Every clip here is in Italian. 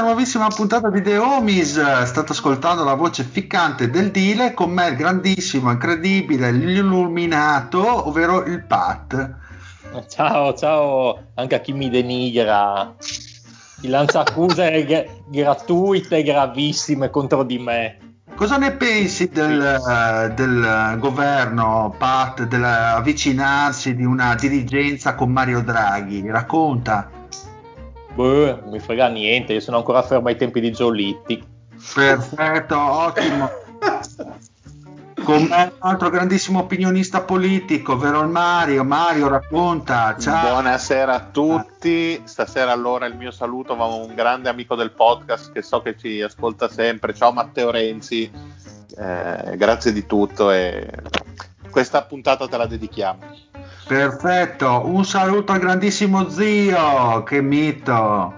questa nuovissima puntata di The Homies. State ascoltando la voce ficcante del Dile con me il grandissimo, incredibile, l'illuminato, ovvero il Pat. Ciao, ciao anche a chi mi denigra. Ti lancia accuse g- gratuite, gravissime contro di me. Cosa ne pensi del, eh, del governo, Pat, dell'avvicinarsi di una dirigenza con Mario Draghi? Racconta. Boh, non mi frega niente, io sono ancora fermo ai tempi di Giolitti. Perfetto, ottimo. Con me un altro grandissimo opinionista politico, vero Mario? Mario, racconta. Ciao. Buonasera a tutti, stasera allora il mio saluto va a un grande amico del podcast che so che ci ascolta sempre, ciao Matteo Renzi, Eh, grazie di tutto e questa puntata te la dedichiamo. Perfetto, un saluto al grandissimo zio, che mito.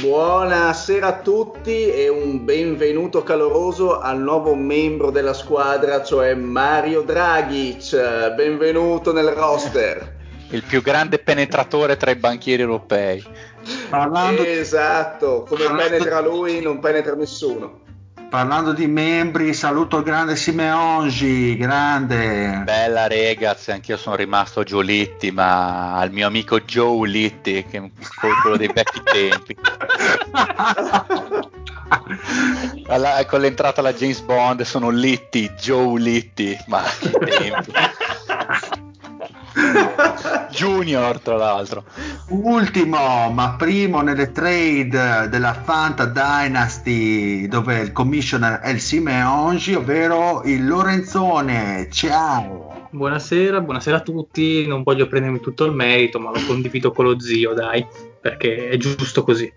Buonasera a tutti e un benvenuto caloroso al nuovo membro della squadra, cioè Mario Dragic. Benvenuto nel roster. il più grande penetratore tra i banchieri europei. Parlando, Esatto, come Parlando- penetra lui non penetra nessuno. Parlando di membri, saluto il grande Simeongi, grande. Bella ragazzi, anch'io sono rimasto Giolitti, ma al mio amico Joe Litti, che è quello dei vecchi tempi. Alla- con l'entrata alla James Bond sono Litti, Joe Litti, ma che tempi. Junior tra l'altro. Ultimo, ma primo nelle trade della Fanta Dynasty, dove il commissioner è il Simeongi, ovvero il Lorenzone. Ciao. Buonasera, buonasera a tutti. Non voglio prendermi tutto il merito, ma lo condivido con lo zio, dai, perché è giusto così.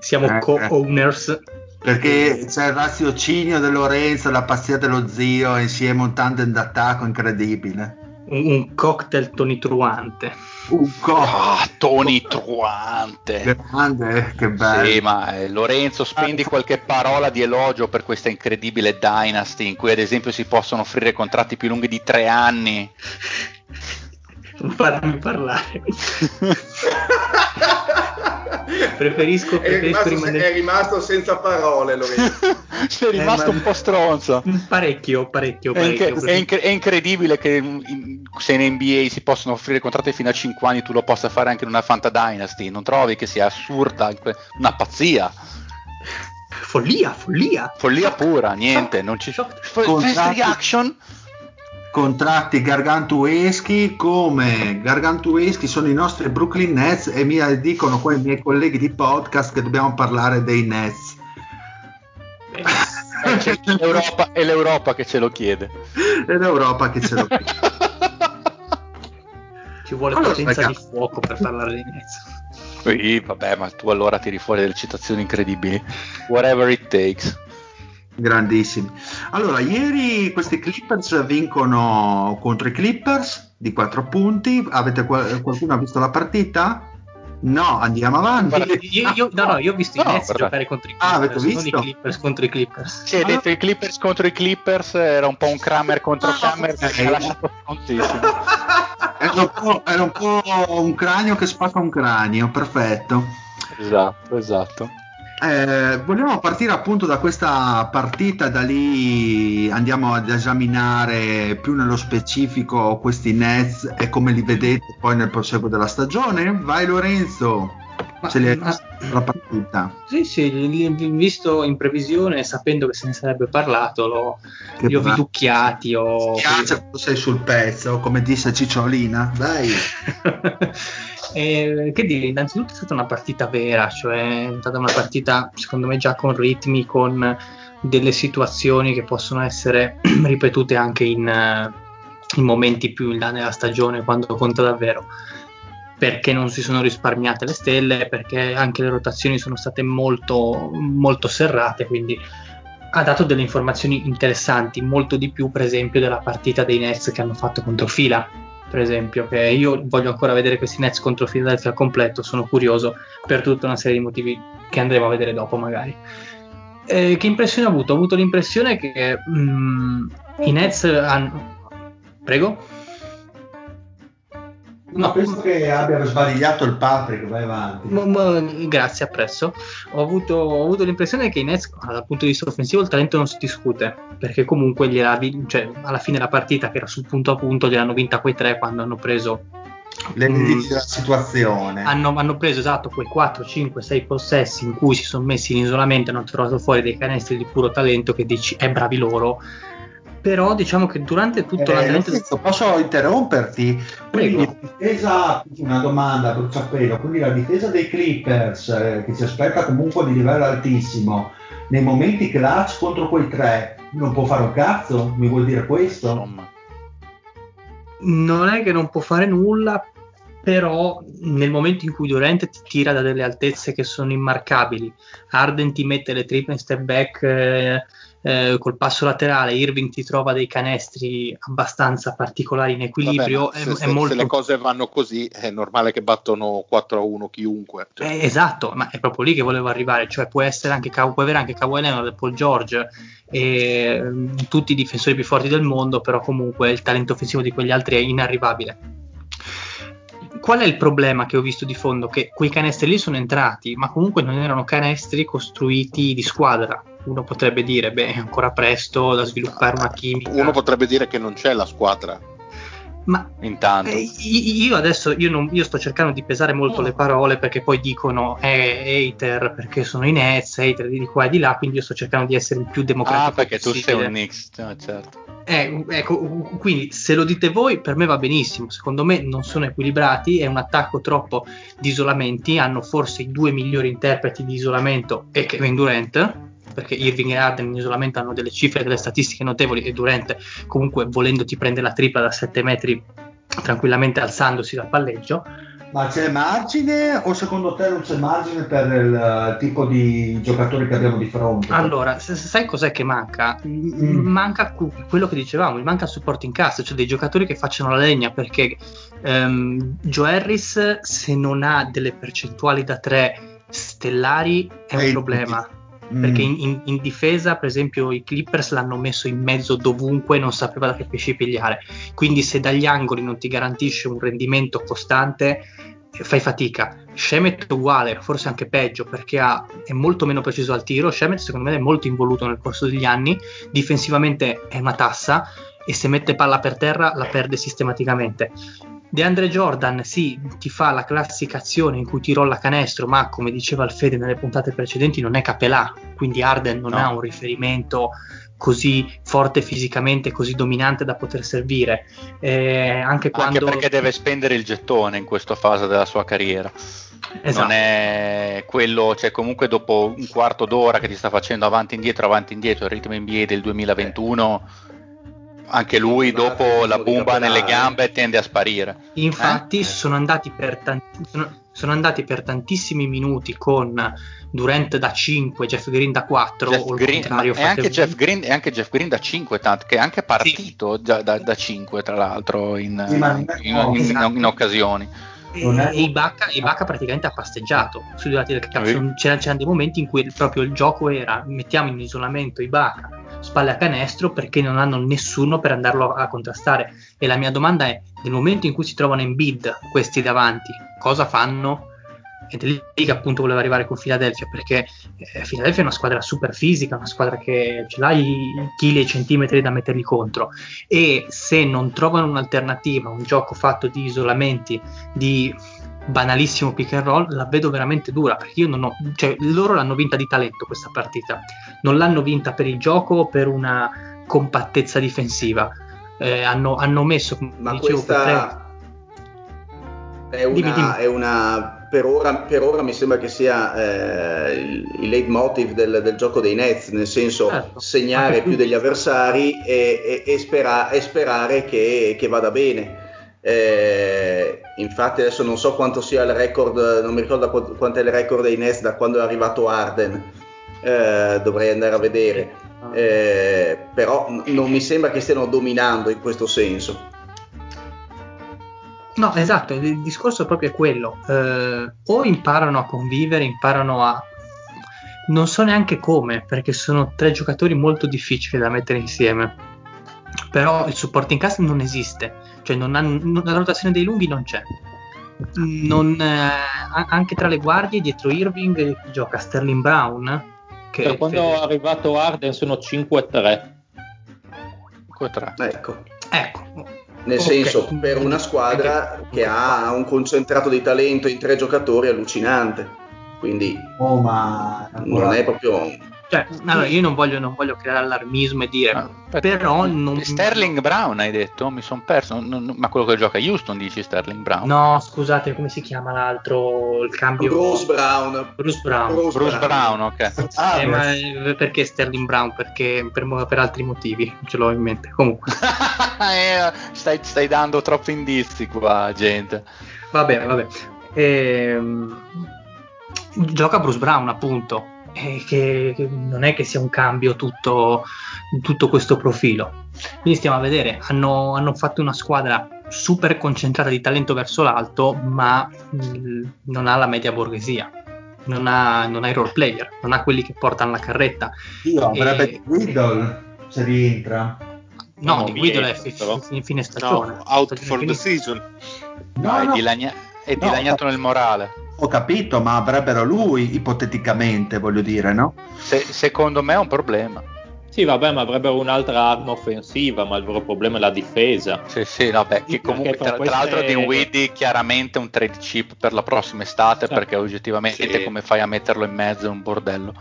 Siamo Eh, co-owners. Perché c'è il raziocinio di Lorenzo la pazzia dello zio insieme un tandem d'attacco incredibile. Un, un cocktail tonitruante. Un co- Ah, Tony Truante. grande, che bello. Sì, ma eh, Lorenzo, spendi qualche parola di elogio per questa incredibile Dynasty in cui ad esempio si possono offrire contratti più lunghi di tre anni. Non farmi parlare. preferisco, È preferisco rimasto, rimanere è rimasto senza parole, Lorenzo. Sei rimasto Eh, ma- un po' stronzo. parecchio, parecchio, È, parecchio. inc- è inc- è incredibile che in- se in NBA si possono offrire contratti fino a 5 anni tu lo possa fare anche in una Fanta Dynasty. Non trovi che sia assurda, una pazzia? Follia, follia. Follia pura, niente, non ci sono. Reaction? Contratti gargantueschi come gargantueschi sono i nostri Brooklyn Nets e mi dicono qua i miei colleghi di podcast che dobbiamo parlare dei Nets. Eh, c'è l'Europa, è l'Europa che ce lo chiede. È l'Europa che ce lo chiede. Ci vuole Allora, potenza ragazzi. di fuoco per parlare di Nets. Sì, vabbè, ma tu allora tiri fuori delle citazioni incredibili. Whatever it takes. Grandissimi. Allora, ieri questi Clippers vincono contro i Clippers di 4 punti. Avete qual- qualcuno ha visto la partita? No, andiamo avanti. Guarda, Io, io- no, no, io ho visto No, i Nets giocare contro i Ah, avete Clippers, non i visto? Clippers contro i Clippers. Si è detto i Clippers contro i Clippers, era un po' un Kramer contro Ah, Kramer, mi ha lasciato prontissimo. Era un, po', era un po' un cranio che spacca un cranio, perfetto. Esatto, esatto. Eh, vogliamo partire appunto da questa partita, da lì andiamo ad esaminare più nello specifico questi Nets e come li vedete poi nel proseguo della stagione. Vai Lorenzo, Ma- ce l'hai ma- vista la partita? Sì, sì, li- li- visto in previsione, sapendo che se ne sarebbe parlato, l'ho- Che li ho viducchiati. Ho... Piace quando sei sul pezzo, come disse Cicciolina. Dai. Eh, che dire, innanzitutto è stata una partita vera, cioè è stata una partita secondo me già con ritmi, con delle situazioni che possono essere ripetute anche in, eh, in momenti più in là nella stagione quando conta davvero. Perché non si sono risparmiate le stelle, perché anche le rotazioni sono state molto, molto serrate, quindi ha dato delle informazioni interessanti, molto di più per esempio della partita dei Nets che hanno fatto contro Fila, per esempio, che io voglio ancora vedere questi Nets contro Philadelphia al completo, sono curioso per tutta una serie di motivi che andremo a vedere dopo magari. Eh, che impressione ho avuto? Ho avuto l'impressione che mm, i Nets hanno... Prego? No, penso che abbia sbadigliato il Patrick, vai avanti. Ma- ma- grazie, appresso. Ho avuto, ho avuto l'impressione che i Nets, dal punto di vista offensivo, il talento non si discute, perché comunque gliela cioè, alla fine la partita, che era sul punto a punto, gliel'hanno vinta quei tre quando hanno preso. Le Mm, della situazione. hanno, hanno preso esatto quei 4, 5, 6 possessi in cui si sono messi in isolamento e hanno tirato fuori dei canestri di puro talento che dici è bravi loro. Però diciamo che durante tutto Eh, l'andamento Lorenzo, posso interromperti? Quindi Prego. la difesa, una domanda bruciapelo, quindi la difesa dei Clippers eh, che si aspetta comunque di livello altissimo, nei momenti clutch contro quei tre non può fare un cazzo? Mi vuoi dire questo? Insomma. non è che non può fare nulla, però nel momento in cui Durant ti tira da delle altezze che sono immarcabili, Arden ti mette le triple in step back eh, eh, col passo laterale, Irving ti trova dei canestri abbastanza particolari in equilibrio, Vabbè, è, se, è se- molto... se le cose vanno così è normale che battono 4 a 1 chiunque. Cioè, Eh, esatto, ma è proprio lì che volevo arrivare, cioè può, essere anche, può avere anche Kawhi Leonard Paul George e mm, tutti i difensori più forti del mondo, però comunque il talento offensivo di quegli altri è inarrivabile. Qual è il problema che ho visto di fondo? Che quei canestri lì sono entrati, ma comunque non erano canestri costruiti di squadra. Uno potrebbe dire, beh, è ancora presto da sviluppare una chimica. Uno potrebbe dire che non c'è la squadra. Ma Intanto. eh, io adesso io, non- io sto cercando di pesare molto le parole perché poi dicono eh, hater perché sono i Nets, hater di qua e di là, quindi io sto cercando di essere il più democratico Ah, perché tu sei possibile. un Knicks, ah, certo. Eh, ecco, quindi se lo dite voi per me va benissimo, secondo me non sono equilibrati, è un attacco troppo di isolamenti, hanno forse i due migliori interpreti di isolamento e Kevin Durant, perché Irving e Arden in isolamento hanno delle cifre, delle statistiche notevoli e Durant comunque volendo ti prende la tripla da 7 metri tranquillamente alzandosi dal palleggio. Ma c'è margine o secondo te non c'è margine per il tipo di giocatori che abbiamo di fronte? Allora, sai cos'è che manca? M- Manca quello che dicevamo, manca il supporting cast, cioè dei giocatori che facciano la legna, perché ehm, Joe Harris se non ha delle percentuali da tre stellari è un È problema. Mm. Perché in, in- in difesa, per esempio, i Clippers l'hanno messo in mezzo dovunque, non sapeva da che pesci pigliare. Quindi, se dagli angoli non ti garantisce un rendimento costante, fai fatica. Shemet è uguale, forse anche peggio, perché ha- è molto meno preciso al tiro. Shemet, secondo me, è molto involuto nel corso degli anni. Difensivamente è una tassa e se mette palla per terra la perde sistematicamente. DeAndre Jordan sì, ti fa la classica azione in cui ti rolla canestro, ma come diceva il Fede nelle puntate precedenti non è capelà, quindi Arden non No. ha un riferimento così forte fisicamente, così dominante da poter servire. Eh, anche quando... Anche perché deve spendere il gettone in questa fase della sua carriera. Esatto. Non è quello, cioè comunque dopo un quarto d'ora che ti sta facendo avanti e indietro, avanti e indietro, il ritmo NBA del 2021, anche lui dopo la bomba nelle gambe tende a sparire. Infatti Eh? sono, andati per tanti- sono- sono andati per tantissimi minuti con Durant da 5, Jeff Green da 4 Jeff o il Green, contrario ma è, anche Jeff Green, è anche Jeff Green da 5, tanto, che è anche partito già da, da 5 tra l'altro in, Sì, in- in- in- Esatto. in occasioni. E, Non è- e Ibaka, Ibaka praticamente ha pasteggiato sui due lati del campo. Sì. C'erano, c'erano dei momenti in cui proprio il gioco era mettiamo in isolamento Ibaka, spalle a canestro perché non hanno nessuno per andarlo a contrastare. E la mia domanda è: nel momento in cui si trovano in bid questi davanti, cosa fanno? Ed è lì che appunto voleva arrivare con Philadelphia perché eh, Philadelphia è una squadra super fisica, una squadra che ce l'ha i chili e i centimetri da metterli contro e se non trovano un'alternativa, un gioco fatto di isolamenti, di banalissimo pick and roll, la vedo veramente dura perché io non ho, cioè loro l'hanno vinta di talento questa partita, non l'hanno vinta per il gioco o per una compattezza difensiva. Eh, hanno, hanno, messo, come Ma dicevo, questa è una, dimmi, dimmi. è una per ora, per ora, mi sembra che sia eh, il, il leitmotiv del, del, gioco dei Nets, nel senso certo. segnare più degli avversari e, e, e, spera, e sperare che, che, vada bene. Eh, infatti adesso non so quanto sia il record, non mi ricordo quanto è il record dei Nets da quando è arrivato Arden, eh, dovrei andare a vedere, eh, però non mi sembra che stiano dominando in questo senso. No, esatto, il discorso proprio è quello. Eh, o imparano a convivere, imparano a... Non so neanche come, perché sono tre giocatori molto difficili da mettere insieme. Però il supporting cast non esiste, cioè non ha, non, la rotazione dei lunghi non c'è. Non, eh, anche tra le guardie, dietro Irving gioca Sterling Brown. Che per quando è arrivato Arden sono 5-3. 5-3. Ecco. Ecco, nel okay. senso per una squadra che ha un concentrato di talento in tre giocatori allucinante. Quindi oh, ma... non è proprio cioè, allora, io non voglio, non voglio, creare allarmismo e dire, ah, però non... Sterling Brown hai detto? Mi sono perso, non, ma quello che gioca a Houston dici Sterling Brown? No, scusate, come si chiama l'altro, il cambio? Bruce Brown. Bruce Brown. Bruce, Bruce Brown. Brown, ok. Ah, eh, ma eh, perché Sterling Brown? Perché per, per, altri motivi, ce l'ho in mente. Comunque. eh, stai, stai, dando troppi indizi qua, gente. Vabbè, vabbè. Ehm, gioca Bruce Brown, appunto eh, che, che, non è che sia un cambio tutto, tutto questo profilo. Quindi stiamo a vedere, hanno, hanno, fatto una squadra super concentrata di talento verso l'alto, ma mh, non ha la media borghesia. Non ha, non ha, i role player, non ha quelli che portano la carretta. Io avrebbe. Guidol se rientra. No, no di Guidol è f- fine stagione. No, out stagione for finita. the season. No, no, no. è, dilagna- è dilaniato nel morale. Ho capito, ma avrebbero lui ipoteticamente, voglio dire, no? Se, secondo me è un problema. Sì, vabbè, ma avrebbero un'altra arma offensiva, ma il vero problema è la difesa. Sì, sì, vabbè, che comunque tra, queste... tra, l'altro di Widdy chiaramente un trade chip per la prossima estate, certo. perché oggettivamente sì. come fai a metterlo in mezzo è un bordello.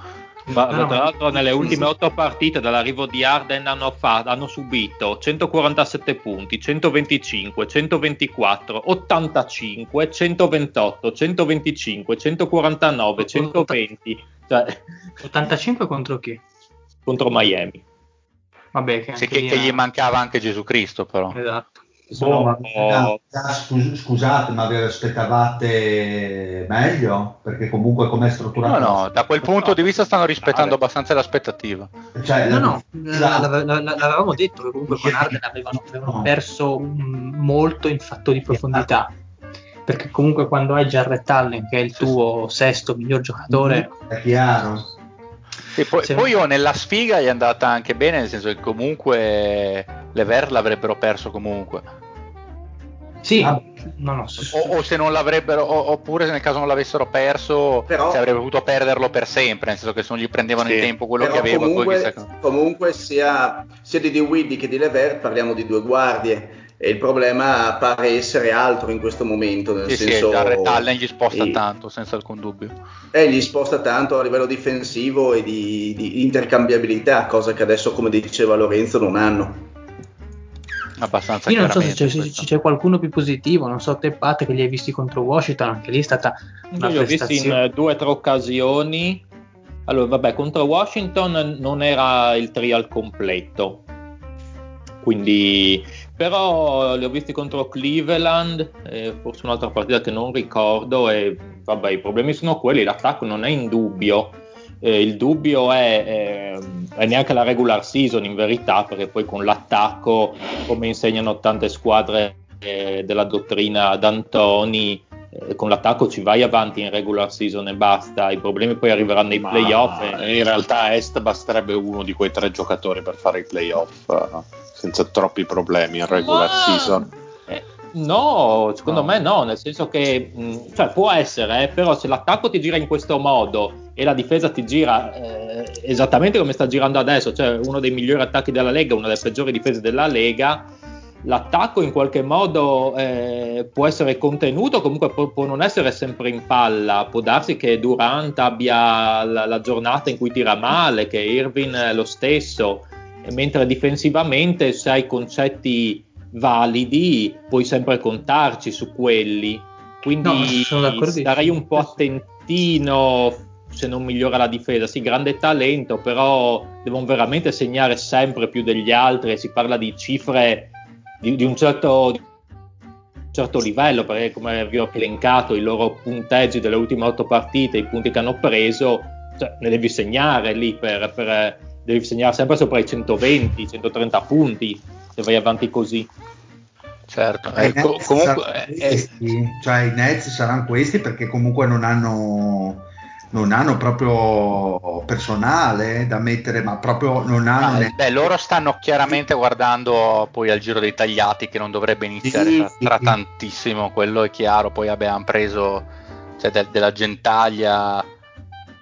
Ma, no, tra l'altro nelle ultime otto partite dall'arrivo di Arden hanno, fa- hanno, subito 147 punti, 125, 124, 85, 128, 125, 149, 120. Cioè... 85 contro chi? Contro Miami. Vabbè, che, che, che gli mancava anche Gesù Cristo però. Esatto. Insomma, oh. scus- scusate, ma vi aspettavate meglio? Perché comunque come è strutturato? No, no, da quel punto di vista stanno rispettando abbastanza l'aspettativa. Cioè, no, no, l'avevamo detto che comunque con Arden avevano, avevano perso molto in fatto di profondità. Perché comunque quando hai Jarrett Allen, che è il tuo sesto miglior giocatore... È chiaro. E poi, poi io nella sfiga è andata anche bene, nel senso che comunque le Ver l'avrebbero perso comunque. Sì, ah, no, no, o, o, se non l'avrebbero, o, oppure se nel caso non l'avessero perso, Però, si avrebbe potuto perderlo per sempre, nel senso che se non gli prendevano sì. in tempo quello che aveva. Comunque, comunque sia, sia di Dewey che di Lever parliamo di due guardie e il problema pare essere altro in questo momento. Nel sì, senso, sì, Allen gli sposta e, tanto, senza alcun dubbio. E gli sposta tanto a livello difensivo e di, di intercambiabilità, cosa che adesso, come diceva Lorenzo, non hanno abbastanza Io non so se c'è, se c'è, qualcuno più positivo, non so te Pat che li hai visti contro Washington, anche lì è stata una Io li ho visti in uh, due o tre occasioni. Allora, vabbè, contro Washington non era il trial completo. Quindi, però li ho visti contro Cleveland, eh, forse un'altra partita che non ricordo e vabbè, i problemi sono quelli, l'attacco non è in dubbio eh, il dubbio è, eh, è, neanche la regular season in verità, perché poi con l'attacco, come insegnano tante squadre eh, della dottrina d'Antoni, eh, con l'attacco ci vai avanti in regular season e basta, i problemi poi arriveranno nei Ma playoff. E... In realtà a Est basterebbe uno di quei tre giocatori per fare i playoff uh, senza troppi problemi in regular Ma... season. Eh, no, secondo no. me no, nel senso che mh, cioè, può essere, eh, però se l'attacco ti gira in questo modo e la difesa ti gira eh, esattamente come sta girando adesso, cioè uno dei migliori attacchi della Lega, una delle peggiori difese della Lega, l'attacco in qualche modo eh, può essere contenuto, comunque può, può, non essere sempre in palla, può darsi che Durant abbia la, la giornata in cui tira male, che Irvin lo stesso, mentre difensivamente se hai concetti validi puoi sempre contarci su quelli, quindi no, starei un po' attentino se non migliora la difesa, sì grande talento, però devono veramente segnare sempre più degli altri, si parla di cifre di, di un certo, certo livello, perché come vi ho elencato i loro punteggi delle ultime otto partite, i punti che hanno preso, cioè, ne devi segnare lì per, per, devi segnare sempre sopra i 120, 130 punti se vai avanti così. Certo, ecco, comunque, eh, cioè i Nets saranno questi perché comunque non hanno non hanno proprio personale da mettere, ma proprio non hanno. Ah, beh, loro stanno chiaramente guardando poi al giro dei tagliati che non dovrebbe iniziare sì, tra, tra sì. tantissimo, quello è chiaro. Poi abbiamo preso cioè, de, della gentaglia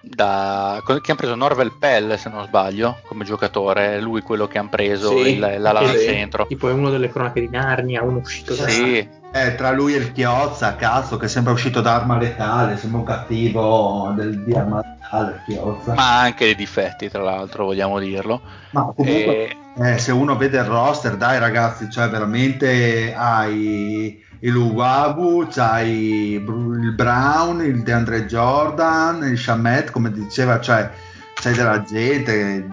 da, che hanno preso Norvel Pell se non sbaglio come giocatore lui quello che hanno preso sì, il, l'ala del centro tipo è uno delle cronache di Narnia uno uscito sì. Eh, tra lui e il Chiozza cazzo che sembra uscito da Arma Letale sembra un cattivo del, di Arma Letale Chiozza ma anche dei difetti tra l'altro vogliamo dirlo ma comunque e... eh, se uno vede il roster dai ragazzi cioè veramente hai il Uwabu, c'hai il Brown, il DeAndre Jordan, il Shamet, come diceva, cioè c'hai della gente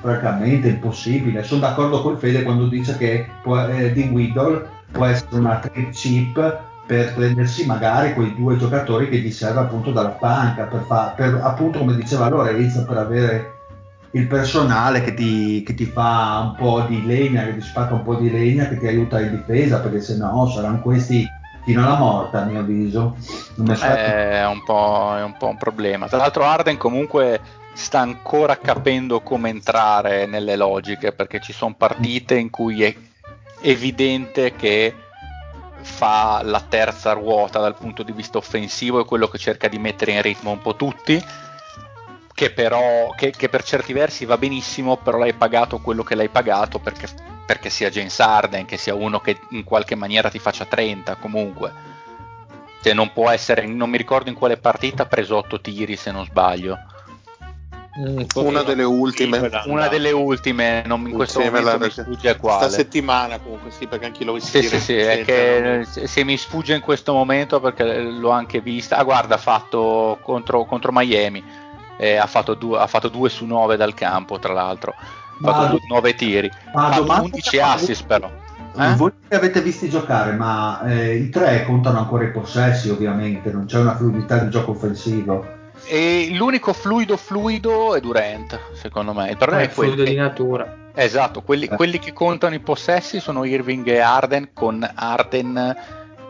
francamente impossibile. Sono d'accordo con Fede quando dice che eh, di Whittle può essere una trade chip per prendersi magari quei due giocatori che gli serve appunto dalla panca per, fa, per appunto come diceva Lorenzo per avere il personale che ti, che ti, fa un po' di legna, che ti spacca un po' di legna, che ti aiuta in difesa, perché se no saranno questi fino alla morte a mio avviso. È un, è un po' un problema. Tra l'altro Arden comunque sta ancora capendo come entrare nelle logiche, perché ci sono partite in cui è evidente che fa la terza ruota dal punto di vista offensivo, è quello che cerca di mettere in ritmo un po' tutti che però che, che, per certi versi va benissimo, però l'hai pagato quello che l'hai pagato perché, perché sia James Arden, che sia uno che in qualche maniera ti faccia 30 comunque. Cioè non può essere, non mi ricordo in quale partita ha preso 8 tiri se non sbaglio. Mm, una delle ultime. Una delle ultime non in questo sì, momento mi sfugge quale. questa settimana comunque sì perché anche l'ho visto sì, sì, sì, è che se mi sfugge in questo momento perché l'ho anche vista. Ah guarda ha fatto contro, contro Miami eh, ha, fatto due, ha, fatto 2 su 9 dal campo, tra l'altro, ha fatto 9 tiri, ha fatto 11 assist però. Eh? Voi che avete visti giocare, ma eh, i tre contano ancora i possessi ovviamente, non c'è una fluidità di gioco offensivo. E l'unico fluido fluido è Durant, secondo me. Il problema è, è fluido quelli... di natura. Esatto, quelli, eh. quelli, che contano i possessi sono Irving e Arden, con Arden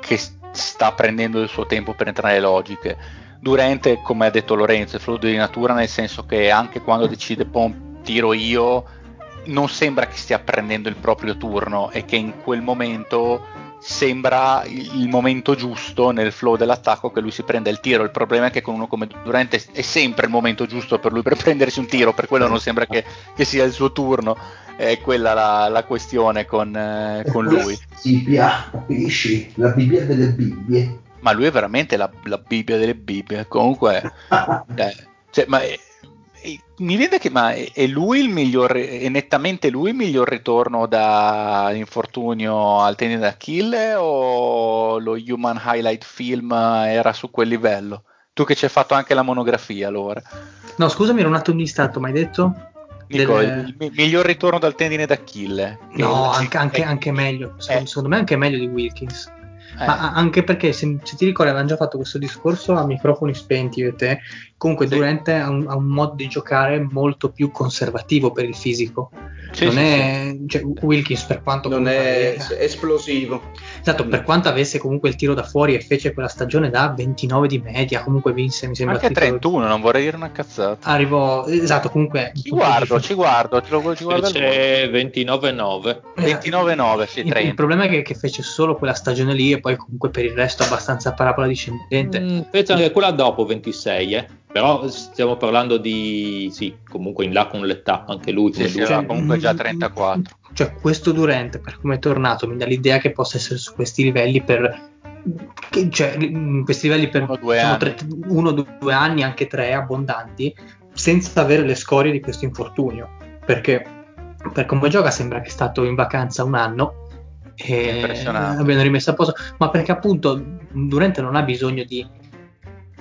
che sta prendendo il suo tempo per entrare nelle logiche. Durante, come ha detto Lorenzo, è fluido di natura, nel senso che anche quando decide pom, tiro io, non sembra che stia prendendo il proprio turno e che in quel momento sembra il momento giusto nel flow dell'attacco che lui si prenda il tiro. Il problema è che con uno come Durante è sempre il momento giusto per lui per prendersi un tiro, per quello non sembra che, che sia il suo turno. È quella la, la questione con, eh, con lui. Bibbia, capisci? La Bibbia delle Bibbie ma lui è veramente la, la Bibbia delle Bibbie. Comunque, eh, cioè, ma è, è, mi vede che ma è, lui il miglior, è nettamente lui il miglior ritorno da infortunio al tendine d'Achille o lo Human Highlight Film era su quel livello? Tu che ci hai fatto anche la monografia allora. No, scusami, ero un attimo distratto, ma hai detto? Dico, il, il, miglior ritorno dal tendine d'Achille. No, anche, anche, anche meglio. Secondo, secondo me anche meglio di Wilkins. Eh. Ma anche perché se, se, ti ricordi avevamo già fatto questo discorso a microfoni spenti io e te, comunque sì. Durante ha un, ha un, modo di giocare molto più conservativo per il fisico. Sì, non sì, è cioè, Wilkins per quanto non è esplosivo. Esatto per quanto avesse comunque il tiro da fuori e fece quella stagione da 29 di media comunque vinse mi sembra anche 31 non vorrei dire una cazzata. Arrivò esatto comunque ci guardo ci guardo ci, lo, ci guardo fece 29-9 29-9 sì, il, il, problema è che, che, fece solo quella stagione lì e poi comunque per il resto abbastanza parabola discendente. Mm, fece anche quella dopo 26 eh però stiamo parlando di sì, comunque in là con l'età, anche lui. Sì, sì, cioè, comunque già 34. Cioè, questo Durante, per come è tornato, mi dà l'idea che possa essere su questi livelli per che, cioè, questi livelli per uno, due, diciamo, anni. Tre, uno, due anni, anche tre abbondanti, senza avere le scorie di questo infortunio. Perché per come gioca sembra che è stato in vacanza un anno e abbiano rimesso a posto, ma perché appunto Durante non ha bisogno di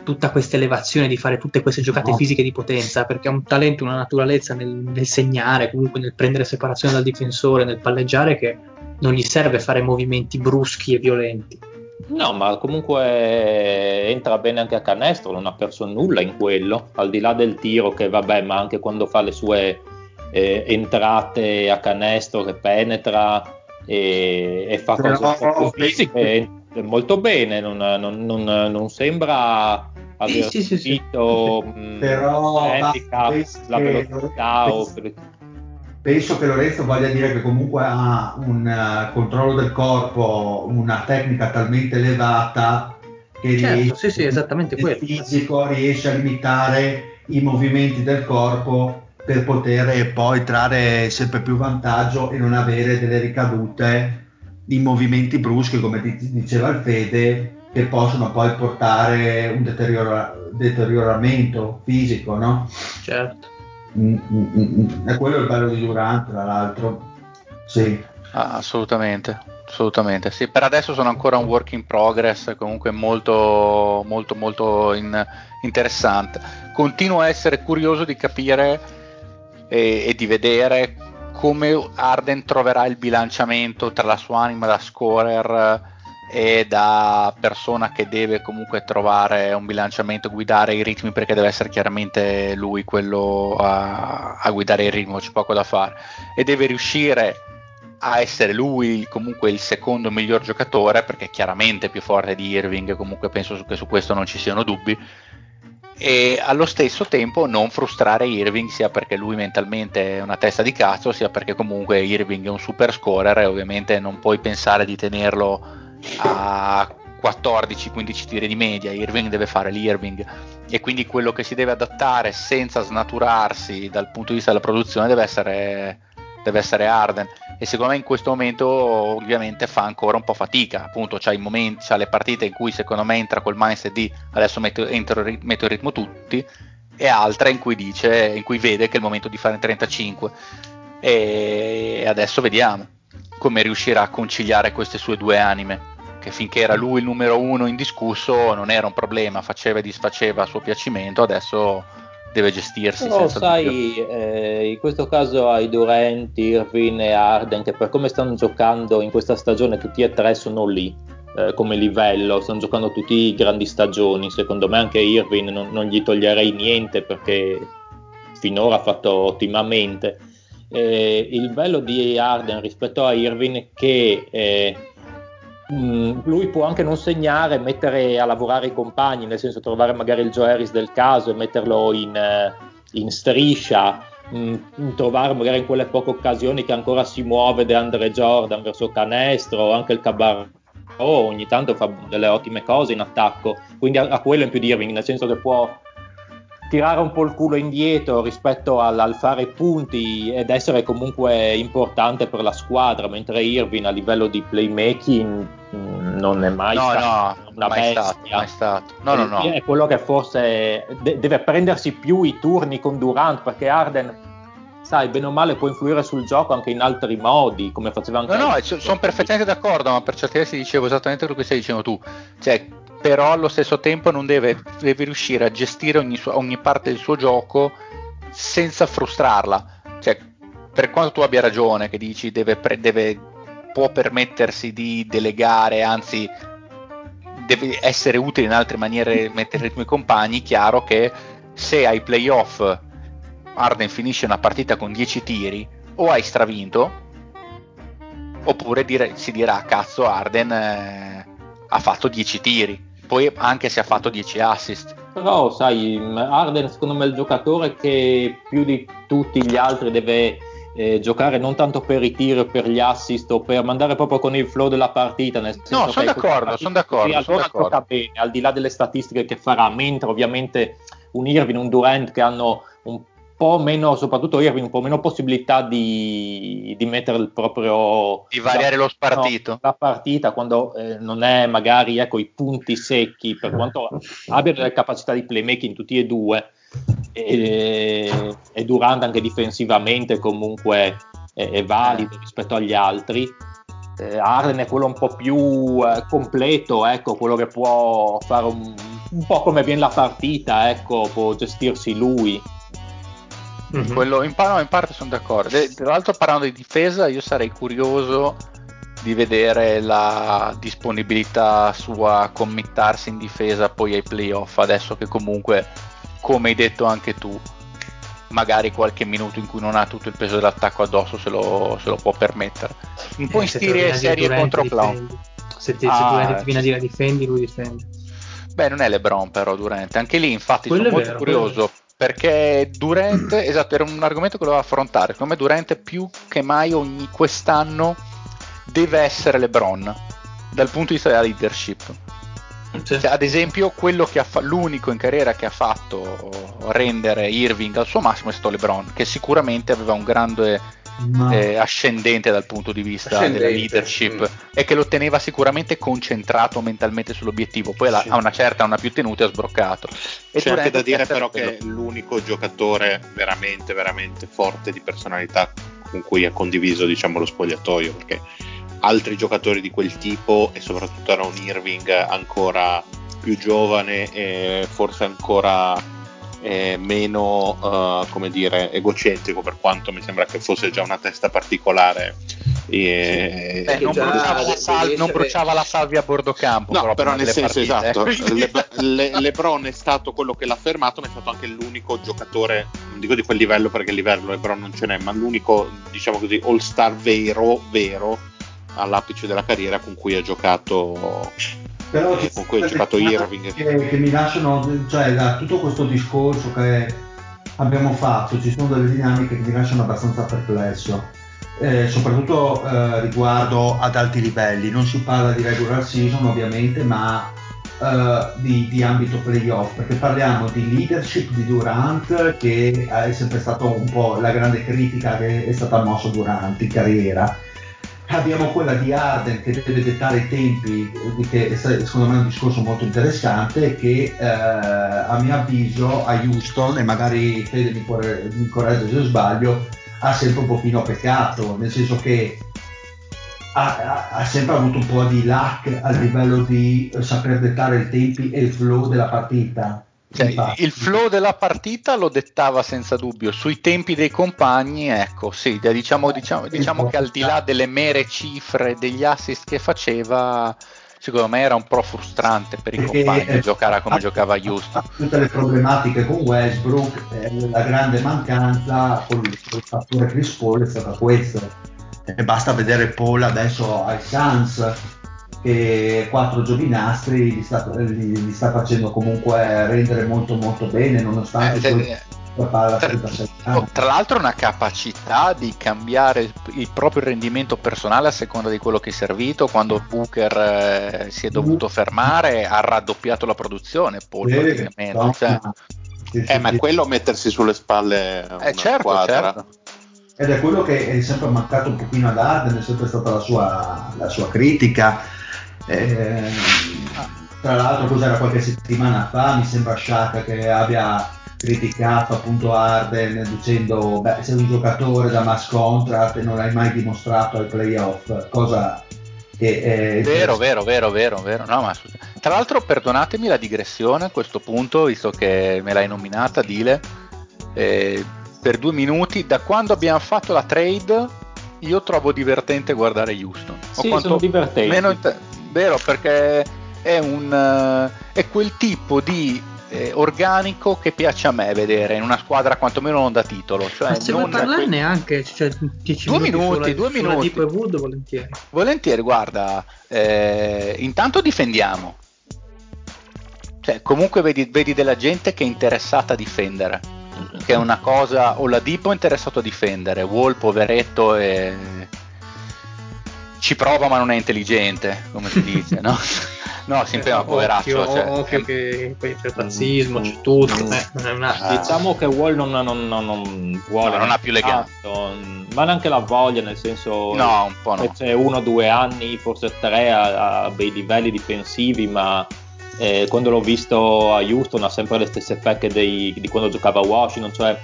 tutta questa elevazione di fare tutte queste giocate no. fisiche di potenza perché ha un talento, una naturalezza nel, nel, segnare, comunque nel prendere separazione dal difensore, nel palleggiare che non gli serve fare movimenti bruschi e violenti. No, ma comunque entra bene anche a canestro, non ha perso nulla in quello, al di là del tiro che vabbè, ma anche quando fa le sue eh, entrate a canestro che penetra e, e fa Però, cose fisiche molto bene, non, non, non, non sembra aver sì, sì, sì, mh, però handicap, la velocità penso, o... penso che Lorenzo voglia dire che comunque ha un uh, controllo del corpo, una tecnica talmente elevata che certo, riesce, sì, sì, esattamente il fisico riesce a limitare i movimenti del corpo per poter poi trarre sempre più vantaggio e non avere delle ricadute di movimenti bruschi, come diceva il Fede, che possono poi portare un deteriora- deterioramento fisico, no? Certo. Mm, mm, mm, mm. E quello è il bello di Durant, tra l'altro. Sì. Ah, assolutamente, assolutamente. Sì, per adesso sono ancora un work in progress, comunque molto, molto, molto in, interessante. Continuo a essere curioso di capire e, e di vedere come Arden troverà il bilanciamento tra la sua anima da scorer e da persona che deve comunque trovare un bilanciamento, guidare i ritmi perché deve essere chiaramente lui quello a, a guidare il ritmo, c'è poco da fare. E deve riuscire a essere lui comunque il secondo miglior giocatore perché chiaramente è più forte di Irving, comunque penso che su questo non ci siano dubbi e allo stesso tempo non frustrare Irving sia perché lui mentalmente è una testa di cazzo sia perché comunque Irving è un super scorer e ovviamente non puoi pensare di tenerlo a 14-15 tiri di media. Irving deve fare l'Irving. E quindi quello che si deve adattare senza snaturarsi dal punto di vista della produzione deve essere, deve essere Arden. E secondo me in questo momento ovviamente fa ancora un po' fatica, appunto c'ha, momenti, c'ha le partite in cui secondo me entra col mindset di adesso metto, entro, metto il ritmo tutti e altre in cui dice, in cui vede che è il momento di fare 35 e adesso vediamo come riuscirà a conciliare queste sue due anime che finché era lui il numero uno indiscusso non era un problema, faceva e disfaceva a suo piacimento, adesso deve gestirsi. Però sai, eh, in questo caso hai Durant, Irvin e Arden che per come stanno giocando in questa stagione tutti e tre sono lì eh, come livello, stanno giocando tutti grandi stagioni, secondo me anche Irvin non, non gli toglierei niente perché finora ha fatto ottimamente. Eh, il bello di Arden rispetto a Irvin è che Mm, lui può anche non segnare, mettere a lavorare i compagni, nel senso trovare magari il Joe Harris del caso e metterlo in, eh, in striscia, mm, trovare magari in quelle poche occasioni che ancora si muove DeAndre Jordan verso canestro, anche il Cabarro ogni tanto fa delle ottime cose in attacco, quindi a, a quello in più di Irving, nel senso che può tirare un po' il culo indietro rispetto al, al, fare punti ed essere comunque importante per la squadra, mentre Irving a livello di playmaking mm, non è mai no, stato no, una mai bestia. Stato, mai stato. No, no, no. È quello che forse de- deve prendersi più i turni con Durant perché Arden sai, bene o male può influire sul gioco anche in altri modi, come faceva anche No, no, sono perfettamente d'accordo, ma per certi versi dicevo esattamente quello che stai dicendo tu. Cioè, però allo stesso tempo non deve, deve riuscire a gestire ogni, ogni, parte del suo gioco senza frustrarla. Cioè, per quanto tu abbia ragione che dici deve, deve, può permettersi di delegare, anzi deve essere utile in altre maniere mettere ritmo ai compagni, chiaro che se ai playoff Arden finisce una partita con 10 tiri, o hai stravinto, oppure dire, si dirà cazzo Arden eh, ha fatto 10 tiri, poi anche se ha fatto 10 assist. Però sai, Arden secondo me è il giocatore che più di tutti gli altri deve eh, giocare non tanto per i tiri o per gli assist o per mandare proprio con il flow della partita. Nel senso no, sono d'accordo, sono d'accordo. Allora d'accordo. gioca bene, al di là delle statistiche che farà, mentre ovviamente un Irving, un Durant che hanno un po' meno, soprattutto Irving, un po' meno possibilità di, di mettere il proprio... Di variare la, lo spartito. No, la partita quando eh, non è magari ecco, i punti secchi, per quanto abbia delle capacità di playmaking tutti e due, e, e Durant anche difensivamente comunque è, è valido rispetto agli altri. Eh, Arden è quello un po' più eh, completo, ecco, quello che può fare un, un, po' come viene la partita, ecco, può gestirsi lui. Mm-hmm. Quello, in, no, in, parte sono d'accordo. Tra l'altro, parlando di difesa, io sarei curioso di vedere la disponibilità sua a committarsi in difesa poi ai playoff, adesso che comunque come hai detto anche tu, magari qualche minuto in cui non ha tutto il peso dell'attacco addosso se lo, se lo può permettere. Un po' in stile serie contro Clown. Se, ti, ah, se ti viene a dire difendi, lui difende. Beh, non è LeBron però Durante, anche lì infatti quello sono molto vero, curioso perché Durante, esatto, era un argomento che dovevo affrontare, secondo me Durante più che mai ogni quest'anno deve essere LeBron dal punto di vista della leadership sì. Cioè, ad esempio, quello che ha fa- l'unico in carriera che ha fatto rendere Irving al suo massimo è stato LeBron, che sicuramente aveva un grande no. eh, ascendente dal punto di vista della leadership mm. e che lo teneva sicuramente concentrato mentalmente sull'obiettivo. Poi sì. a una certa, una più tenuta, ha sbroccato. E C'è anche da dire, però, che è l'unico giocatore veramente, veramente forte di personalità con cui ha condiviso diciamo, lo spogliatoio perché altri giocatori di quel tipo e soprattutto era un Irving ancora più giovane e forse ancora eh, meno uh, come dire egocentrico per quanto mi sembra che fosse già una testa particolare e, sì. non, bruciava la, sal- non, bruciava la salvia a bordo campo no però nel senso partite. esatto Le- Le- Lebron è stato quello che l'ha fermato ma è stato anche l'unico giocatore non dico di quel livello perché il livello Lebron non ce n'è ma l'unico diciamo così all star vero vero all'apice della carriera con cui ha giocato però eh, con cui ha giocato Irving. che, che mi lasciano cioè da tutto questo discorso che abbiamo fatto ci sono delle dinamiche che mi lasciano abbastanza perplesso. Eh, soprattutto eh, riguardo ad alti livelli. Non si parla di regular season ovviamente ma Uh, di, di, ambito playoff perché parliamo di leadership di Durant che è sempre stata un po' la grande critica che è stata mossa durante in carriera abbiamo quella di Arden che deve dettare i tempi, che è secondo me è un discorso molto interessante che eh, a mio avviso a Houston, e magari Fede mi, corre, mi corregge se sbaglio, ha sempre un pochino peccato, nel senso che ha, ha, ha, sempre avuto un po' di lack a livello di saper dettare i tempi e il flow della partita. Cioè, il flow della partita lo dettava senza dubbio, sui tempi dei compagni, ecco, sì, diciamo, diciamo, diciamo che al di là delle mere cifre degli assist che faceva, secondo me era un po' frustrante per i compagni eh, giocare come giocava Houston. Tutte le problematiche con Westbrook, eh, la grande mancanza con il, il fattore Chris Paul è stata questa. E basta vedere Paul adesso ai Suns e quattro giovinastri li sta, li, li sta, facendo comunque rendere molto molto bene nonostante eh, eh, tra, tra l'altro una capacità di cambiare il proprio rendimento personale a seconda di quello che è servito quando Booker eh, si è dovuto fermare ha raddoppiato la produzione poi praticamente cioè, sì, sì, eh, ma quello mettersi sulle spalle eh, certo, certo. ed è quello che è sempre mancato un pochino ad Arden è sempre stata la sua, la sua critica eh, tra l'altro cos'era qualche settimana fa? Mi sembra Sciacca che abbia criticato appunto Arden dicendo beh sei un giocatore da mass contract e non l'hai mai dimostrato ai playoff cosa che è vero vero vero vero vero. No, ma tra l'altro perdonatemi la digressione a questo punto visto che me l'hai nominata Dile. Eh, per due minuti da quando abbiamo fatto la trade io trovo divertente guardare Houston. Sì, sono divertenti. meno, vero? Perché è, un, uh, è quel tipo di eh, organico che piace a me vedere in una squadra quantomeno non da titolo. Cioè Ma se non vuoi parlarne anche cioè, 10 due minuti, minuti, sulla, due sulla minuti. Deep Wood, volentieri. Volentieri, guarda, eh, intanto difendiamo. Cioè, comunque vedi, vedi della gente che è interessata a difendere, che è una cosa, o la Dipo è interessato a difendere, Wall poveretto e... ci prova ma non è intelligente, come si dice, no? No, sempre Eh, ma poveraccio. Occhio, cioè, occhio è- che poi c'è il razzismo, c'è tutto. eh, non è un attimo. Diciamo che Wall non, non- non- non vuole. No, non ha più legame. tanto, ma neanche la voglia, nel senso. No, un po' no. C'è uno due anni, forse tre a, a bei livelli difensivi, ma eh, quando l'ho visto a Houston ha sempre le stesse pecche dei- di quando giocava a Washington, cioè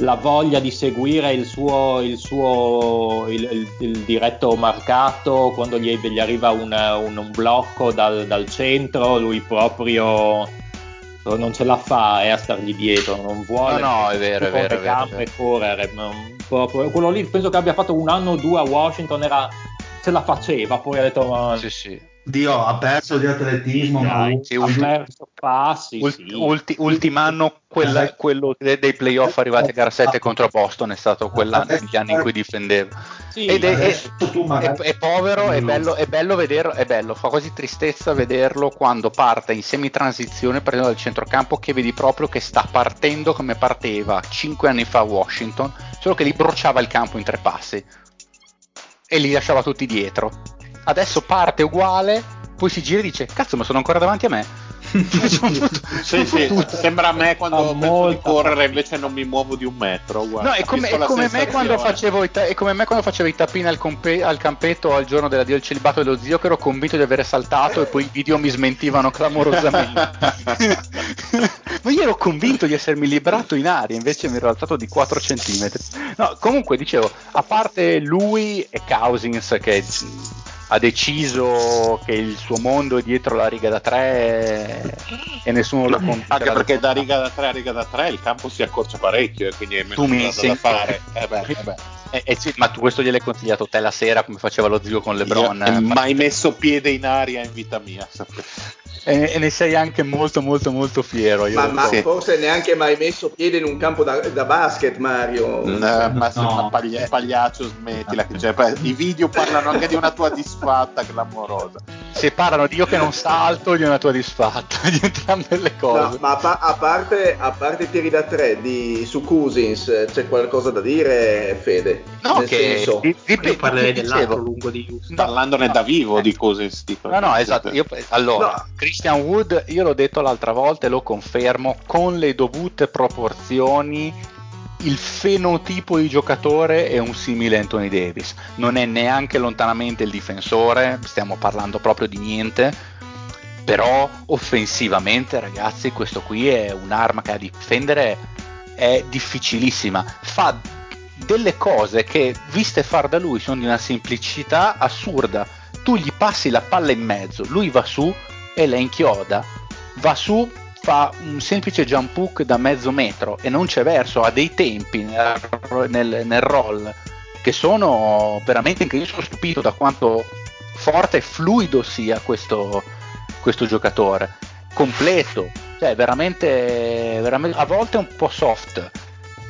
la voglia di seguire il suo, il suo il, il- diretto marcato quando gli, gli arriva un, un- un blocco dal, dal centro, lui proprio non ce la fa eh, a stargli dietro, non vuole No, no, è vero, è vero, è vero, vero. correre. po'- quello lì penso che abbia fatto un anno o due a Washington, era, ce la faceva, poi ha detto ma Sì, sì. Dio, ha perso di atletismo, ma dai, sì, ha ulti- perso passi, Ult- sì. ulti- ultim'anno quella- Eh. quello de- dei playoff arrivati a gara 7 contro Boston è stato quell'anno, gli anni in cui difendeva. Sì, Ed è, è- è- è povero, è bello, è bello vederlo, è bello, fa quasi tristezza vederlo quando parte in semitransizione partendo dal centrocampo che vedi proprio che sta partendo come parteva 5 anni fa a Washington, solo che li bruciava il campo in tre passi e li lasciava tutti dietro. Adesso parte uguale, poi si gira e dice cazzo ma sono ancora davanti a me. Sono tutto- Sì, sì, sembra a me quando Ha penso di correre invece non mi muovo di un metro. Guarda, No, è come, è come me quando facevo i ta- è come me quando facevo i tappini al, compe- al campetto al giorno dell'addio del celibato dello zio che ero convinto di avere saltato e poi i video mi smentivano clamorosamente. Ma io ero convinto di essermi liberato in aria, invece mi ero alzato di 4 cm. No, comunque dicevo, a parte lui e Cousins che ha deciso che il suo mondo è dietro la riga da 3 e nessuno lo convincerà Anche perché da riga da 3 a riga da 3 il campo si accorcia parecchio e quindi è meno Tu mi da fare. Eh beh, eh beh. Eh, eh sì, ma tu questo gliel'hai consigliato te la sera come faceva lo zio con LeBron? Io eh, mai messo piede in aria in vita mia. E, e ne sei anche molto molto molto fiero. Io Ma, ma so. forse neanche mai messo piede in un campo da, da basket, Mario. Eh, ma sei No. una paglia- pagliaccio, smettila. poi I video parlano anche di una tua disfatta clamorosa. Se parlano di io che non salto di una tua disfatta, di entrambe le cose. No, ma a, pa- a parte, a parte i tiri da tre di, su Cousins, eh, c'è qualcosa da dire, Fede? No, Nel che senso, di- di- Io parlerei dell'altro lungo di Houston. No, Parlandone no. da vivo di cose tipo. No, no, esatto. Io- allora, No. Christian Wood, io l'ho detto l'altra volta e lo confermo, con le dovute proporzioni, il fenotipo di giocatore è un simile Anthony Davis. Non è neanche lontanamente il difensore, stiamo parlando proprio di niente. Però offensivamente, ragazzi, questo qui è un'arma che a difendere è difficilissima. Fa delle cose che, viste far da lui, sono di una semplicità assurda. Tu gli passi la palla in mezzo, lui va su e la inchioda, va su, fa un semplice jump hook da mezzo metro e non c'è verso, ha dei tempi nel, nel- nel roll che sono veramente incredibili. Sono stupito da quanto forte e fluido sia questo, questo giocatore, completo, cioè veramente, veramente a volte un po' soft.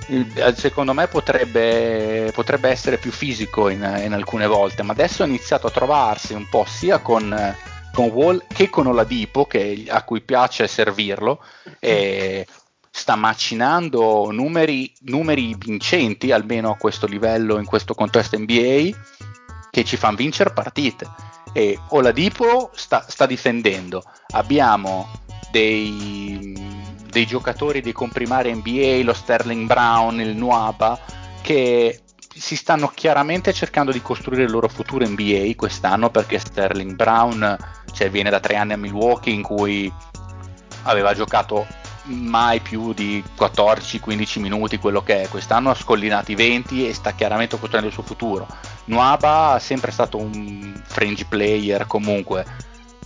Il- Secondo me potrebbe, potrebbe essere più fisico in, in alcune volte, ma adesso ha iniziato a trovarsi un po' sia con, con Wall che con Oladipo, che, a cui piace servirlo, e sta macinando numeri, numeri vincenti, almeno a questo livello, in questo contesto NBA, che ci fanno vincere partite. E Oladipo sta, sta difendendo. Abbiamo dei, dei giocatori dei comprimari NBA, lo Sterling Brown, il Nuaba, che si stanno chiaramente cercando di costruire il loro futuro NBA quest'anno perché Sterling Brown cioè, viene da tre anni a Milwaukee in cui aveva giocato mai più di 14-15 minuti quello che è. Quest'anno ha scollinati 20 e sta chiaramente costruendo il suo futuro. Nuaba è sempre stato un fringe player comunque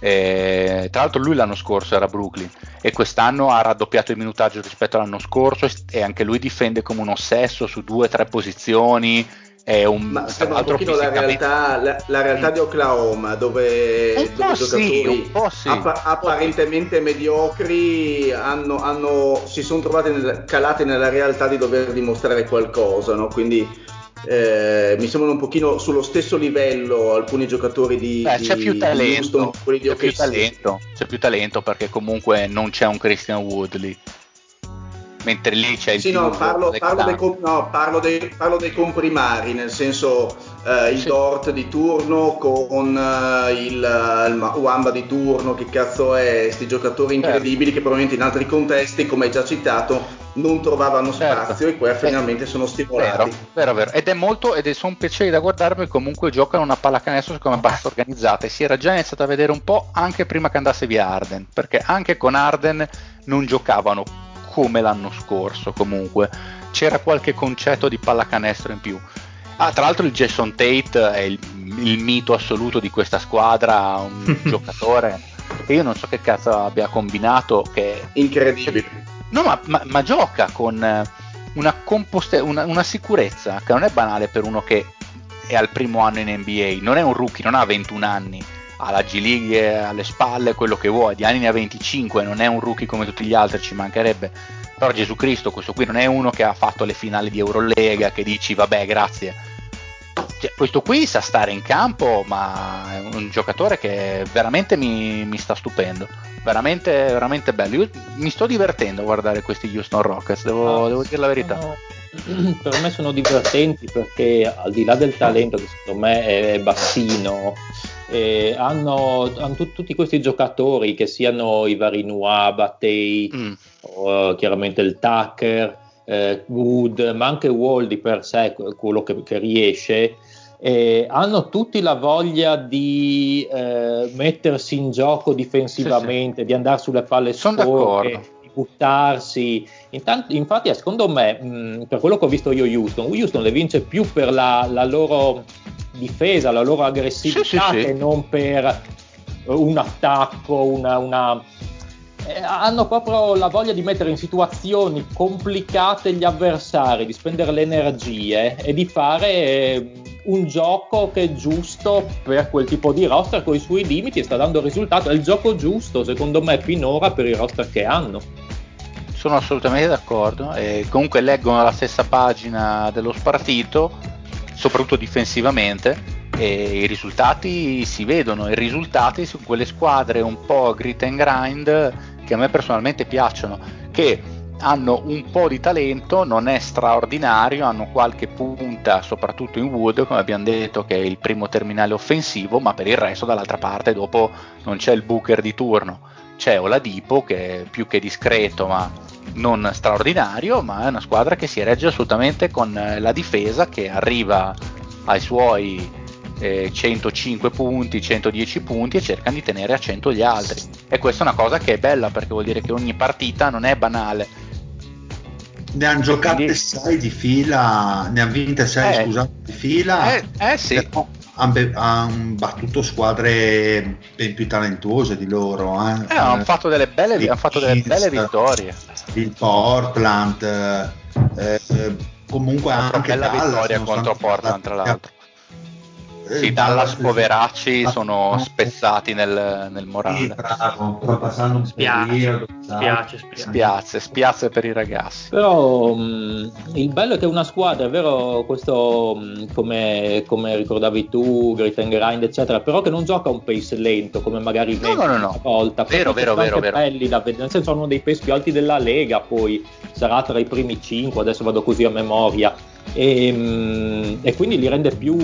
eh, tra l'altro lui l'anno scorso era a Brooklyn e quest'anno ha raddoppiato il minutaggio rispetto all'anno scorso e, anche lui difende come un ossesso su due o tre posizioni è un Ma sembra un pochino la realtà, la, la realtà di Oklahoma dove, dove giocatori sì, app- apparentemente mediocri hanno, hanno, si sono trovati nel, calati nella realtà di dover dimostrare qualcosa, no? quindi eh, mi sembrano un pochino sullo stesso livello alcuni giocatori di, Beh, c'è più talento, Houston, c'è, più talento. C'è più talento perché comunque non c'è un Christian Woodley. Mentre lì c'è il sì, no, parlo, parlo, dei, no, parlo, dei, parlo, dei, comprimari, nel senso eh, il sì. Dort di turno con eh, il, il Wamba di turno, che cazzo è, questi giocatori certo. incredibili certo. che probabilmente in altri contesti, come hai già citato, non trovavano certo. spazio e qua eh, finalmente sono stimolati. Vero, vero, vero. Ed è molto, ed è, sono piaceri da guardare perché comunque giocano una pallacanestro secondo me abbastanza organizzata e si era già iniziato a vedere un po' anche prima che andasse via Arden, perché anche con Arden non giocavano come l'anno scorso comunque c'era qualche concetto di pallacanestro in più ah, tra l'altro il Jason Tate è il, il mito assoluto di questa squadra un giocatore che io non so che cazzo abbia combinato che incredibile. No ma, ma, ma gioca con una, composte- una, una sicurezza che non è banale per uno che è al primo anno in NBA non è un rookie non ha 21 anni. Ha la G League alle spalle, quello che vuoi, di anni ne ha 25, non è un rookie come tutti gli altri, ci mancherebbe. Però Gesù Cristo, questo qui non è uno che ha fatto le finali di Eurolega, che dici vabbè grazie. Cioè, questo qui sa stare in campo, ma è un giocatore che veramente mi, mi sta stupendo. Veramente, veramente bello. Io mi sto divertendo a guardare questi Houston Rockets, devo, ah, devo dire la verità. No per me sono divertenti perché al di là del talento che secondo me è bassino eh, hanno, hanno tut, tutti questi giocatori che siano i vari Noah, Batei mm. O, chiaramente il Tucker eh, Wood ma anche Wall di per sé quello che, che riesce eh, hanno tutti la voglia di eh, mettersi in gioco difensivamente, sì, sì. di andare sulle palle sporche, buttarsi. Intanto, infatti, secondo me, mh, per quello che ho visto io Houston, Houston le vince più per la, la loro difesa, la loro aggressività sì, che non per un attacco, una, una... Eh, hanno proprio la voglia di mettere in situazioni complicate gli avversari, di spendere le energie e di fare eh, un gioco che è giusto per quel tipo di roster con i suoi limiti e sta dando risultato. È il gioco giusto, secondo me, finora per i roster che hanno. Sono assolutamente d'accordo. E comunque leggono la stessa pagina dello spartito, soprattutto difensivamente. E i risultati si vedono, i risultati su quelle squadre un po' grit and grind che a me personalmente piacciono, che hanno un po' di talento, non è straordinario, hanno qualche punta, soprattutto in Wood, come abbiamo detto, che è il primo terminale offensivo, ma per il resto dall'altra parte dopo non c'è il Booker di turno, c'è Oladipo che è più che discreto, ma non straordinario, ma è una squadra che si regge assolutamente con la difesa che arriva ai suoi eh, 105 punti, 110 punti e cercano di tenere a 100 gli altri. E questa è una cosa che è bella perché vuol dire che ogni partita non è banale ne hanno giocate 6 di fila, ne hanno vinte 6 eh, scusate di fila. Eh, eh sì. Hanno, hanno battuto squadre ben più talentuose di loro. Eh. Eh, hanno, fatto delle belle, hanno fatto delle belle vittorie. Il Portland, eh, comunque anche bella Dallas, vittoria contro Portland, tra l'altro. Sì, eh, Dallas poveracci sono spezzati nel, nel morale. Sì, bravo, passando un spiace, periodo. Spiace, spiace. spiace, spiace per i ragazzi. Però mh, il bello è che una squadra, è vero, questo mh, come, come, ricordavi tu, Grit and Grind, eccetera, però che non gioca un pace lento come magari no, no, no, no. una volta. Vero, vero, vero, vero. belli da vedere, nel senso uno dei pace più alti della Lega, poi sarà tra i primi 5, adesso vado così a memoria. E, mh, e quindi li rende più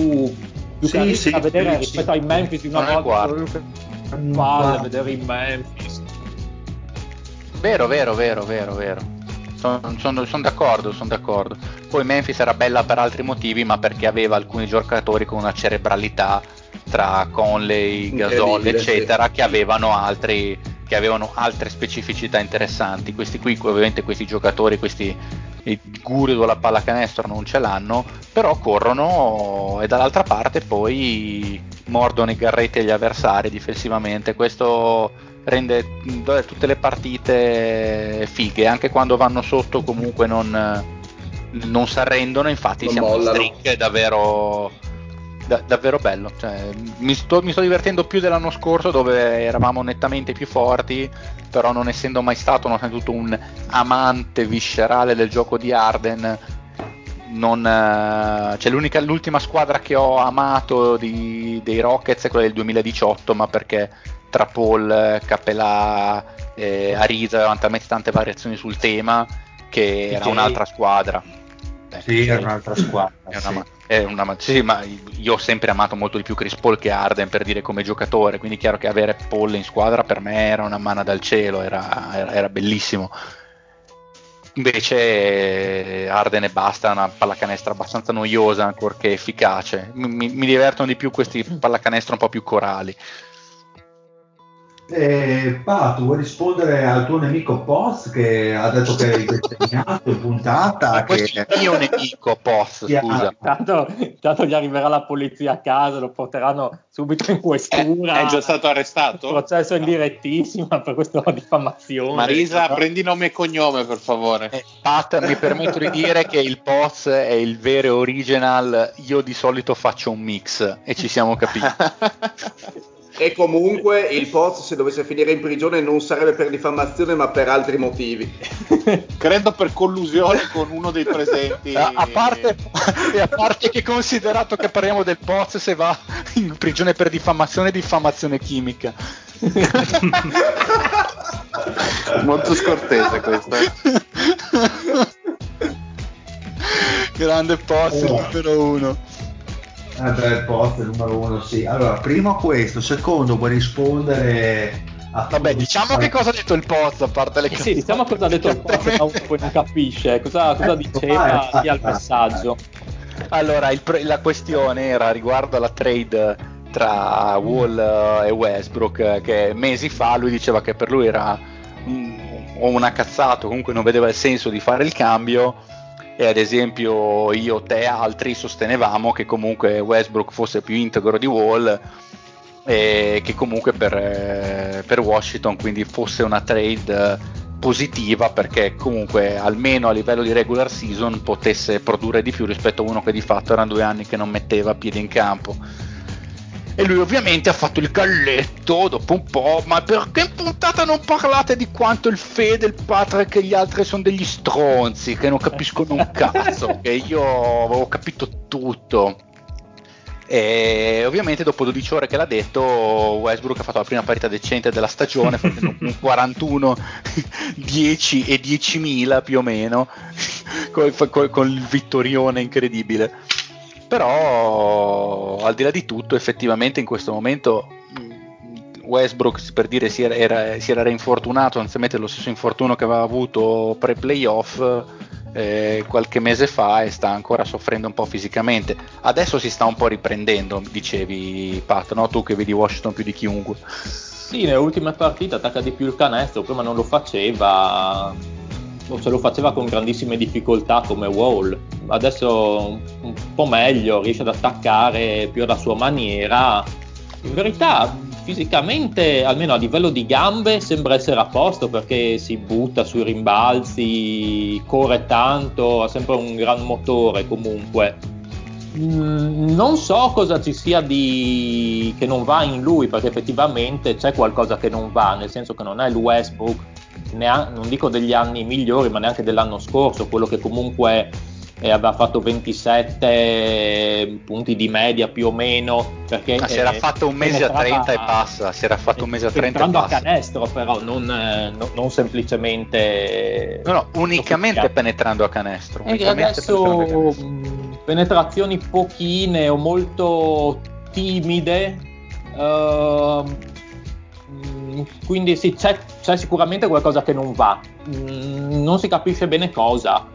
più sì, sì, a vedere sì, rispetto ai Memphis di una volta palle vedere i Memphis. Vero vero vero vero vero. Sono son, son d'accordo sono d'accordo. Poi Memphis era bella per altri motivi ma perché aveva alcuni giocatori con una cerebralità tra Conley, Gasol eccetera che avevano altri che avevano altre specificità interessanti questi qui ovviamente questi giocatori questi i guru della pallacanestro non ce l'hanno, però corrono e dall'altra parte poi mordono i garretti agli avversari difensivamente. Questo rende tutte le partite fighe, anche quando vanno sotto comunque non, non si arrendono, infatti non siamo mollano. in davvero, da, davvero bello. Cioè, mi, sto, mi, sto, divertendo più dell'anno scorso dove eravamo nettamente più forti, però non essendo mai stato tutto un amante viscerale del gioco di Arden, non, cioè l'ultima squadra che ho amato di, dei Rockets è quella del 2018, ma perché tra Paul, Capella e Arisa avevano talmente tante variazioni sul tema che era un'altra squadra. Eh, sì, era un'altra squadra. Una, sì. È una, sì, ma io ho sempre amato molto di più Chris Paul che Arden per dire come giocatore, quindi è chiaro che avere Paul in squadra per me era una manna dal cielo, era, era, era bellissimo. Invece Arden e basta, una pallacanestro abbastanza noiosa, ancorché efficace. Mi, mi divertono di più questi pallacanestro un po' più corali. Eh, tu vuoi rispondere al tuo nemico Poz che ha detto che hai insegnato in puntata? Ma che... è il mio nemico Poz, scusa. Tanto, tanto, gli arriverà la polizia a casa, lo porteranno subito in questura. È, è già stato arrestato? Il processo in direttissima per questa diffamazione. Marisa, no? prendi nome e cognome per favore. Eh, Pat, mi permetto di dire che il Poz è il vero original, io di solito faccio un mix e ci siamo capiti. E comunque il Poz, se dovesse finire in prigione, non sarebbe per diffamazione, ma per altri motivi. Credo per collusione con uno dei presenti. A, a, parte, a parte, che considerato che parliamo del Poz, se va in prigione per diffamazione, e diffamazione chimica. Molto scortese questo. Eh. Grande Poz, oh. numero uno. Eh beh, il post numero uno, sì. Allora, primo questo, secondo vuoi rispondere a Vabbè, diciamo che cosa ha detto il post, a parte le cose. Sì, diciamo cosa ha detto il post, ma poi non capisce. Cosa, cosa ecco, diceva vai, al messaggio. Allora, il, la questione era riguardo alla trade tra Wall e Westbrook, che mesi fa lui diceva che per lui era una cazzata, comunque non vedeva il senso di fare il cambio e ad esempio io, te e altri sostenevamo che comunque Westbrook fosse più integro di Wall e che comunque per, eh, per Washington quindi fosse una trade positiva perché comunque almeno a livello di regular season potesse produrre di più rispetto a uno che di fatto erano due anni che non metteva piede in campo e lui ovviamente ha fatto il galletto dopo un po', ma perché in puntata non parlate di quanto il Fede, il Patrick e gli altri sono degli stronzi che non capiscono un cazzo, che io avevo capito tutto. E ovviamente dopo 12 ore che l'ha detto Westbrook ha fatto la prima partita decente della stagione facendo un 41 10 e 10.000 più o meno con, con, con il vittorione incredibile però al di là di tutto effettivamente in questo momento mm, Westbrook per dire si era, era, si era rinfortunato anziché lo stesso infortunio che aveva avuto pre-playoff eh, qualche mese fa e sta ancora soffrendo un po' fisicamente adesso si sta un po' riprendendo dicevi Pat no? tu che vedi Washington più di chiunque sì nelle ultime partite attacca di più il canestro prima non lo faceva se lo faceva con grandissime difficoltà come Wall. Adesso un po' meglio, riesce ad attaccare più alla sua maniera. In verità, fisicamente, almeno a livello di gambe, sembra essere a posto perché si butta sui rimbalzi, corre tanto, ha sempre un gran motore comunque. Mm, non so cosa ci sia di... che non va in lui perché effettivamente c'è qualcosa che non va, nel senso che non è il Westbrook neanche, non dico degli anni migliori, ma neanche dell'anno scorso, quello che comunque eh, aveva fatto 27 punti di media più o meno. Perché, ah, si era eh, fatto un mese a 30 e passa, si era fatto un mese a 30 e passa. a canestro però, non, eh, no, non semplicemente... No, no, unicamente penetrando a canestro. E adesso penetrazioni pochine o molto timide. Uh, quindi sì, c'è, c'è, sicuramente qualcosa che non va, mm, non si capisce bene cosa.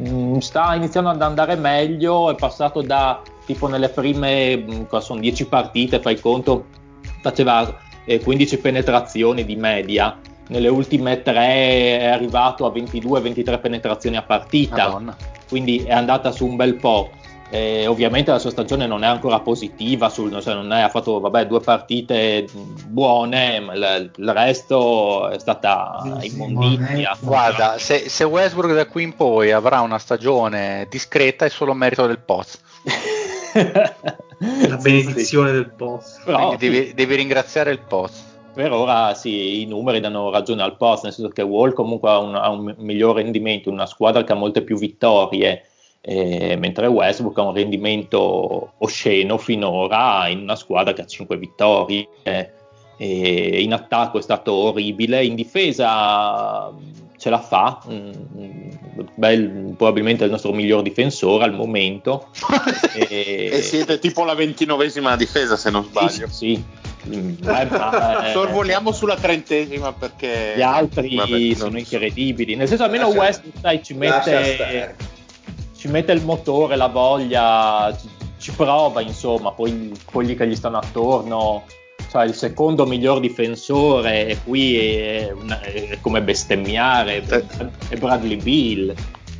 Mm, sta iniziando ad andare meglio, è passato da tipo nelle prime, mm, sono 10 partite, fai conto, faceva eh, 15 penetrazioni di media, nelle ultime 3 è arrivato a 22-23 penetrazioni a partita, Madonna. quindi è andata su un bel po'. Eh, ovviamente la sua stagione non è ancora positiva, sul, cioè non è, ha fatto vabbè, due partite buone, ma il, il resto è stata immondizia. Guarda, se, se, Westbrook da qui in poi avrà una stagione discreta è solo merito del Poz. la benedizione del Poz. Però, devi, devi, ringraziare il Poz. Per ora sì, i numeri danno ragione al Poz, nel senso che Wall comunque ha un, ha un miglior rendimento, una squadra che ha molte più vittorie eh, mentre Westbrook ha un rendimento osceno finora in una squadra che ha 5 vittorie. Eh, in attacco è stato orribile, in difesa ce la fa, mm, bel, probabilmente il nostro miglior difensore al momento. e... e, siete tipo la ventinovesima difesa se non sbaglio. Sì, sì. Mm, eh, Sorvoliamo sulla trentesima perché gli altri Vabbè, sono incredibili. Nel senso, almeno West ci mette ci mette il motore, la voglia, ci, ci prova insomma, poi quelli che gli stanno attorno, cioè il secondo miglior difensore e qui è, una, è come bestemmiare, eh. è Bradley Bill,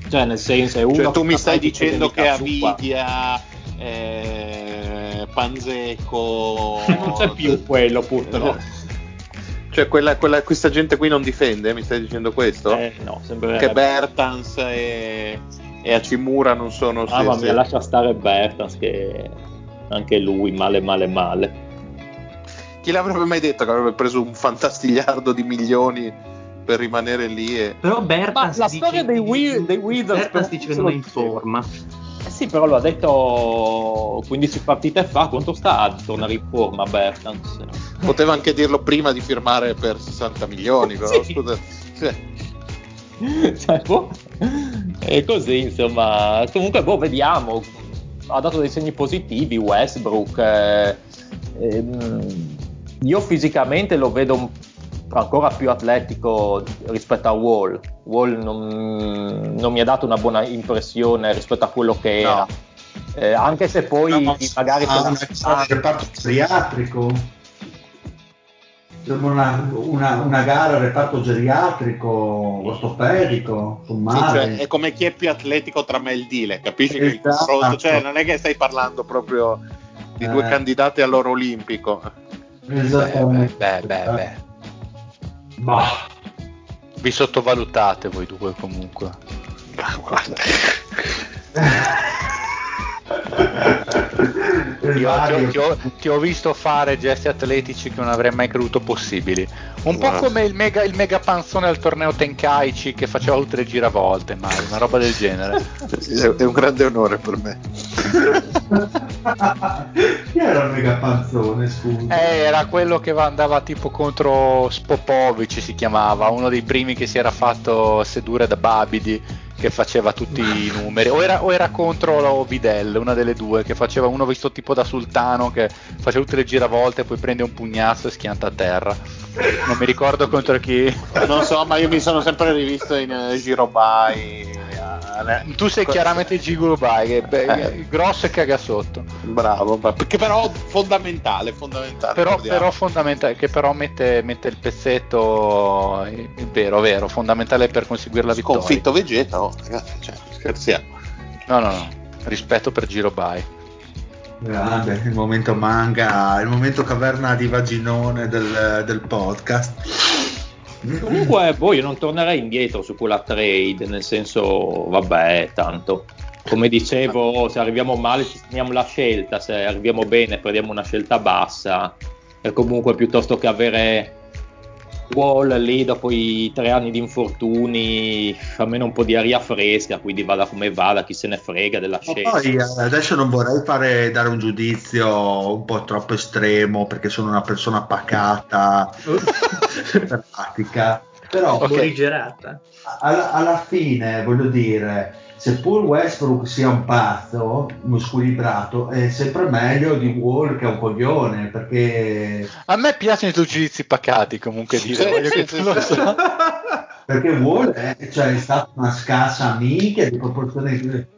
cioè nel senso è uno... Cioè, tu mi stai dicendo che Avidia... Eh, Panzeco non c'è più quello purtroppo cioè quella, quella, questa gente qui non difende mi stai dicendo questo? Eh, no sembra che Bertans e e Hachimura non sono... Mamma mia, lascia stare Bertans che anche lui male male male. Chi l'avrebbe mai detto che avrebbe preso un fantastigliardo di milioni per rimanere lì? E... Però Bertans la storia dei, Wi- dei Wizards Bertans dice che non è in forma. Eh sì, però lo ha detto 15 partite fa, quanto sta a tornare in forma Bertans? Poteva anche dirlo prima di firmare per 60 milioni, però sì. scusa. Sì. cioè, boh. E così, insomma, comunque, boh, vediamo. Ha dato dei segni positivi Westbrook. Eh, ehm, io fisicamente lo vedo ancora più atletico rispetto a Wall. Wall non, non mi ha dato una buona impressione rispetto a quello che era. No. Eh, anche se poi no, magari ha un reparto psichiatrico una, una, una, gara a reparto geriatrico, ortopedico, sommario. Sì, cioè, è come chi è più atletico tra me e il Dile, capisci esatto. che il confronto, cioè non è che stai parlando proprio di eh. due candidati all'oro olimpico. Esattamente. Beh, beh, beh, beh. Bah. Vi sottovalutate voi due comunque. Ma guarda. Ti ho, ti, ho, ti ho, visto fare gesti atletici che non avrei mai creduto possibili. Un po' come il mega, il mega panzone al torneo Tenkaichi che faceva tutte le giravolte, ma una roba del genere. È un grande onore per me. Chi era il mega panzone, scusa? Eh, era quello che andava tipo contro Spopovic, si chiamava, uno dei primi che si era fatto sedurre da Babidi che faceva tutti i numeri, o era, o era contro Videl, una delle due, che faceva uno visto tipo da sultano, che faceva tutte le giravolte, poi prende un pugnazzo e schianta a terra. Non mi ricordo contro chi. Non so, ma io mi sono sempre rivisto in uh, Girobai tu sei chiaramente che è eh. grosso e caga sotto. Bravo, perché però fondamentale, fondamentale. Però, però fondamentale, che però mette, mette, il pezzetto, è vero, vero, fondamentale per conseguire la vittoria. Sconfitto Vegeta, oh, ragazzi, cioè, scherziamo. No, no, no, rispetto per Girobai. Grande, il momento manga, il momento caverna di vaginone del, del podcast. Comunque, boh, io non tornerei indietro su quella trade, nel senso, vabbè, tanto. Come dicevo, se arriviamo male ci teniamo la scelta, se arriviamo bene prendiamo una scelta bassa. E comunque piuttosto che avere Wall lì dopo i tre anni di infortuni, almeno un po' di aria fresca, quindi vada come vada, chi se ne frega della scelta. Poi eh, adesso non vorrei fare, dare un giudizio un po' troppo estremo perché sono una persona pacata, pratica, però okay. Alla, alla fine, voglio dire, seppur Westbrook sia un pazzo, uno squilibrato, è sempre meglio di Wall che è un coglione, perché... A me piacciono i tuoi giudizi pacati, comunque dire, voglio che tu lo so. perché Wall è, cioè, è stata una scarsa amica di proporzioni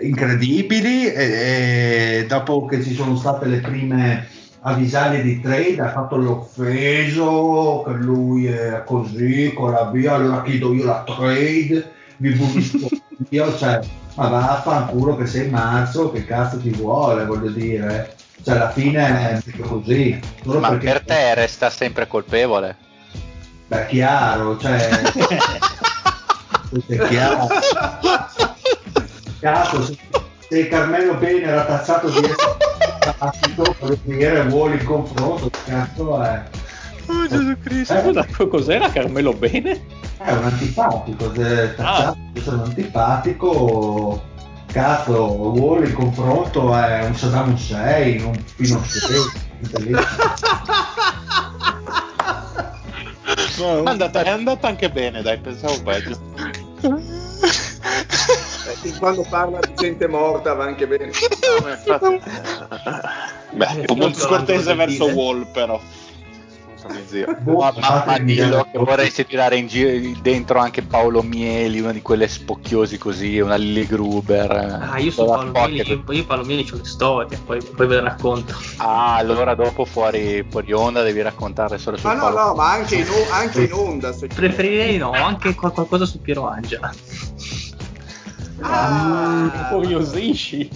incredibili e, e dopo che ci sono state le prime avvisaglie di trade ha fatto l'offeso che lui è così con la via allora chiedo io la trade vi pubblicizzo io, cioè, ma vaffanculo che sei marzo, che cazzo ti vuole, voglio dire. Cioè alla fine è così. Solo ma perché... per te resta sempre colpevole? Beh, chiaro, cioè... è chiaro. Cazzo, se, se Carmelo Bene era tazzato di essere voglio dire, vuole il confronto, cazzo è... Oh Gesù Cristo, eh, cos'era Carmelo Bene? È un antipatico, se ah. un antipatico, cazzo, vuole il confronto è un Saddam Hussein, un Pinochet, No, è, andata, è andata anche bene, dai, pensavo peggio. Eh, quando parla di gente morta va anche bene. No, Beh, un molto scortese verso Wall, però zio. Boh, ma, ma, ma dillo che vorresti tirare in giro dentro anche Paolo Mieli, una di quelle spocchiosi così, una Lily Gruber. Ah, io su Paolo Mieli, io Paolo Mieli ho le storie, poi, poi ve le racconto. Ah, allora dopo fuori, fuori onda devi raccontare solo su Ma no, Paolo. no, ma anche in, anche in onda. Preferirei no, anche qualcosa su Piero Angela. Ah, curiosisci.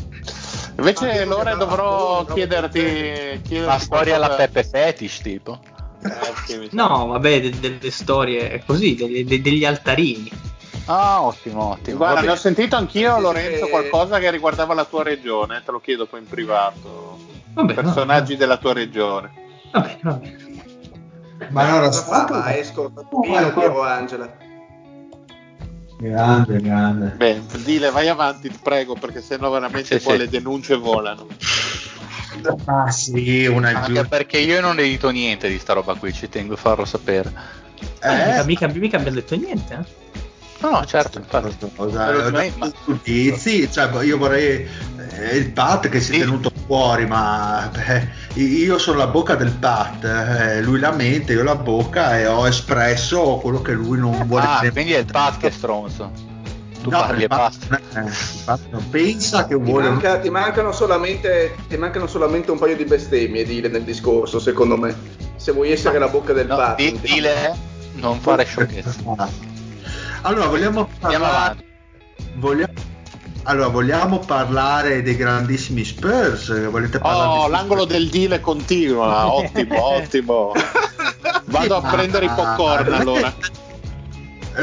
Invece Lore dovrò chiederti, chiederti la storia alla Peppe Fetish tipo. No, vabbè, de- delle storie così, de- de- degli altarini. Ah, ottimo, ottimo. Guarda, ne ho sentito anch'io, Lorenzo, qualcosa che riguardava la tua regione, te lo chiedo poi in privato. Vabbè, Personaggi no, della tua regione. Va bene, va bene. Ma non la fa, esco, Pino, Piero Angela. Grande, grande. Beh, dile, vai avanti, ti prego, perché sennò veramente sì, poi sì. le denunce volano. Ah sì, una Anche giù. perché io non edito niente di sta roba qui, ci tengo a farlo sapere. Eh, mica, mica, mica detto niente, eh? No, no, certo, infatti. Cosa, ma... giudizi, cioè, io vorrei eh, il Pat che si è sì. tenuto fuori, ma beh, io sono la bocca del Pat, eh, lui la mente, io la bocca e ho espresso quello che lui non vuole. Ah, quindi è il Pat che è stronzo tu no, parli e basta. pensa che vuole. Ti, manca, ti, mancano solamente, ti mancano solamente un paio di bestemmie dire nel discorso, secondo me. Se vuoi essere la bocca del no, patto. Di, dile, non fare sciocchezza. Allora, vogliamo parlare. Vogliamo, allora, vogliamo parlare dei grandissimi Spurs? Volete parlare oh, l'angolo Spurs? del deal continua. ottimo, ottimo. Vado a prendere i popcorn allora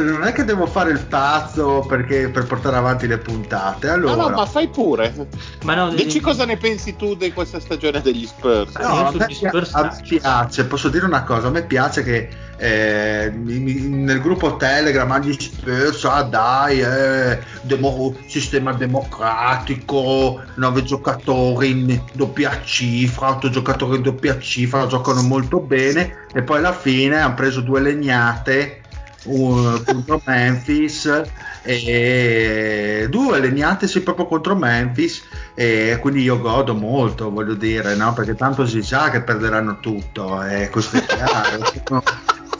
non è che devo fare il pazzo perché, per portare avanti le puntate. Allora... No, no, ma fai pure. Ma no, Dici cosa ne pensi tu di questa stagione degli Spurs? No, a me, Spurs a piace, posso dire una cosa, a me piace che eh, nel gruppo Telegram agli Spurs, ah dai, eh, demo, sistema democratico, nove giocatori in doppia cifra, otto giocatori in doppia cifra, giocano molto bene e poi alla fine hanno preso due legnate uh, contro Memphis e due legnatesi proprio contro Memphis e quindi io godo molto voglio dire no? perché tanto si sa che perderanno tutto e questo è chiaro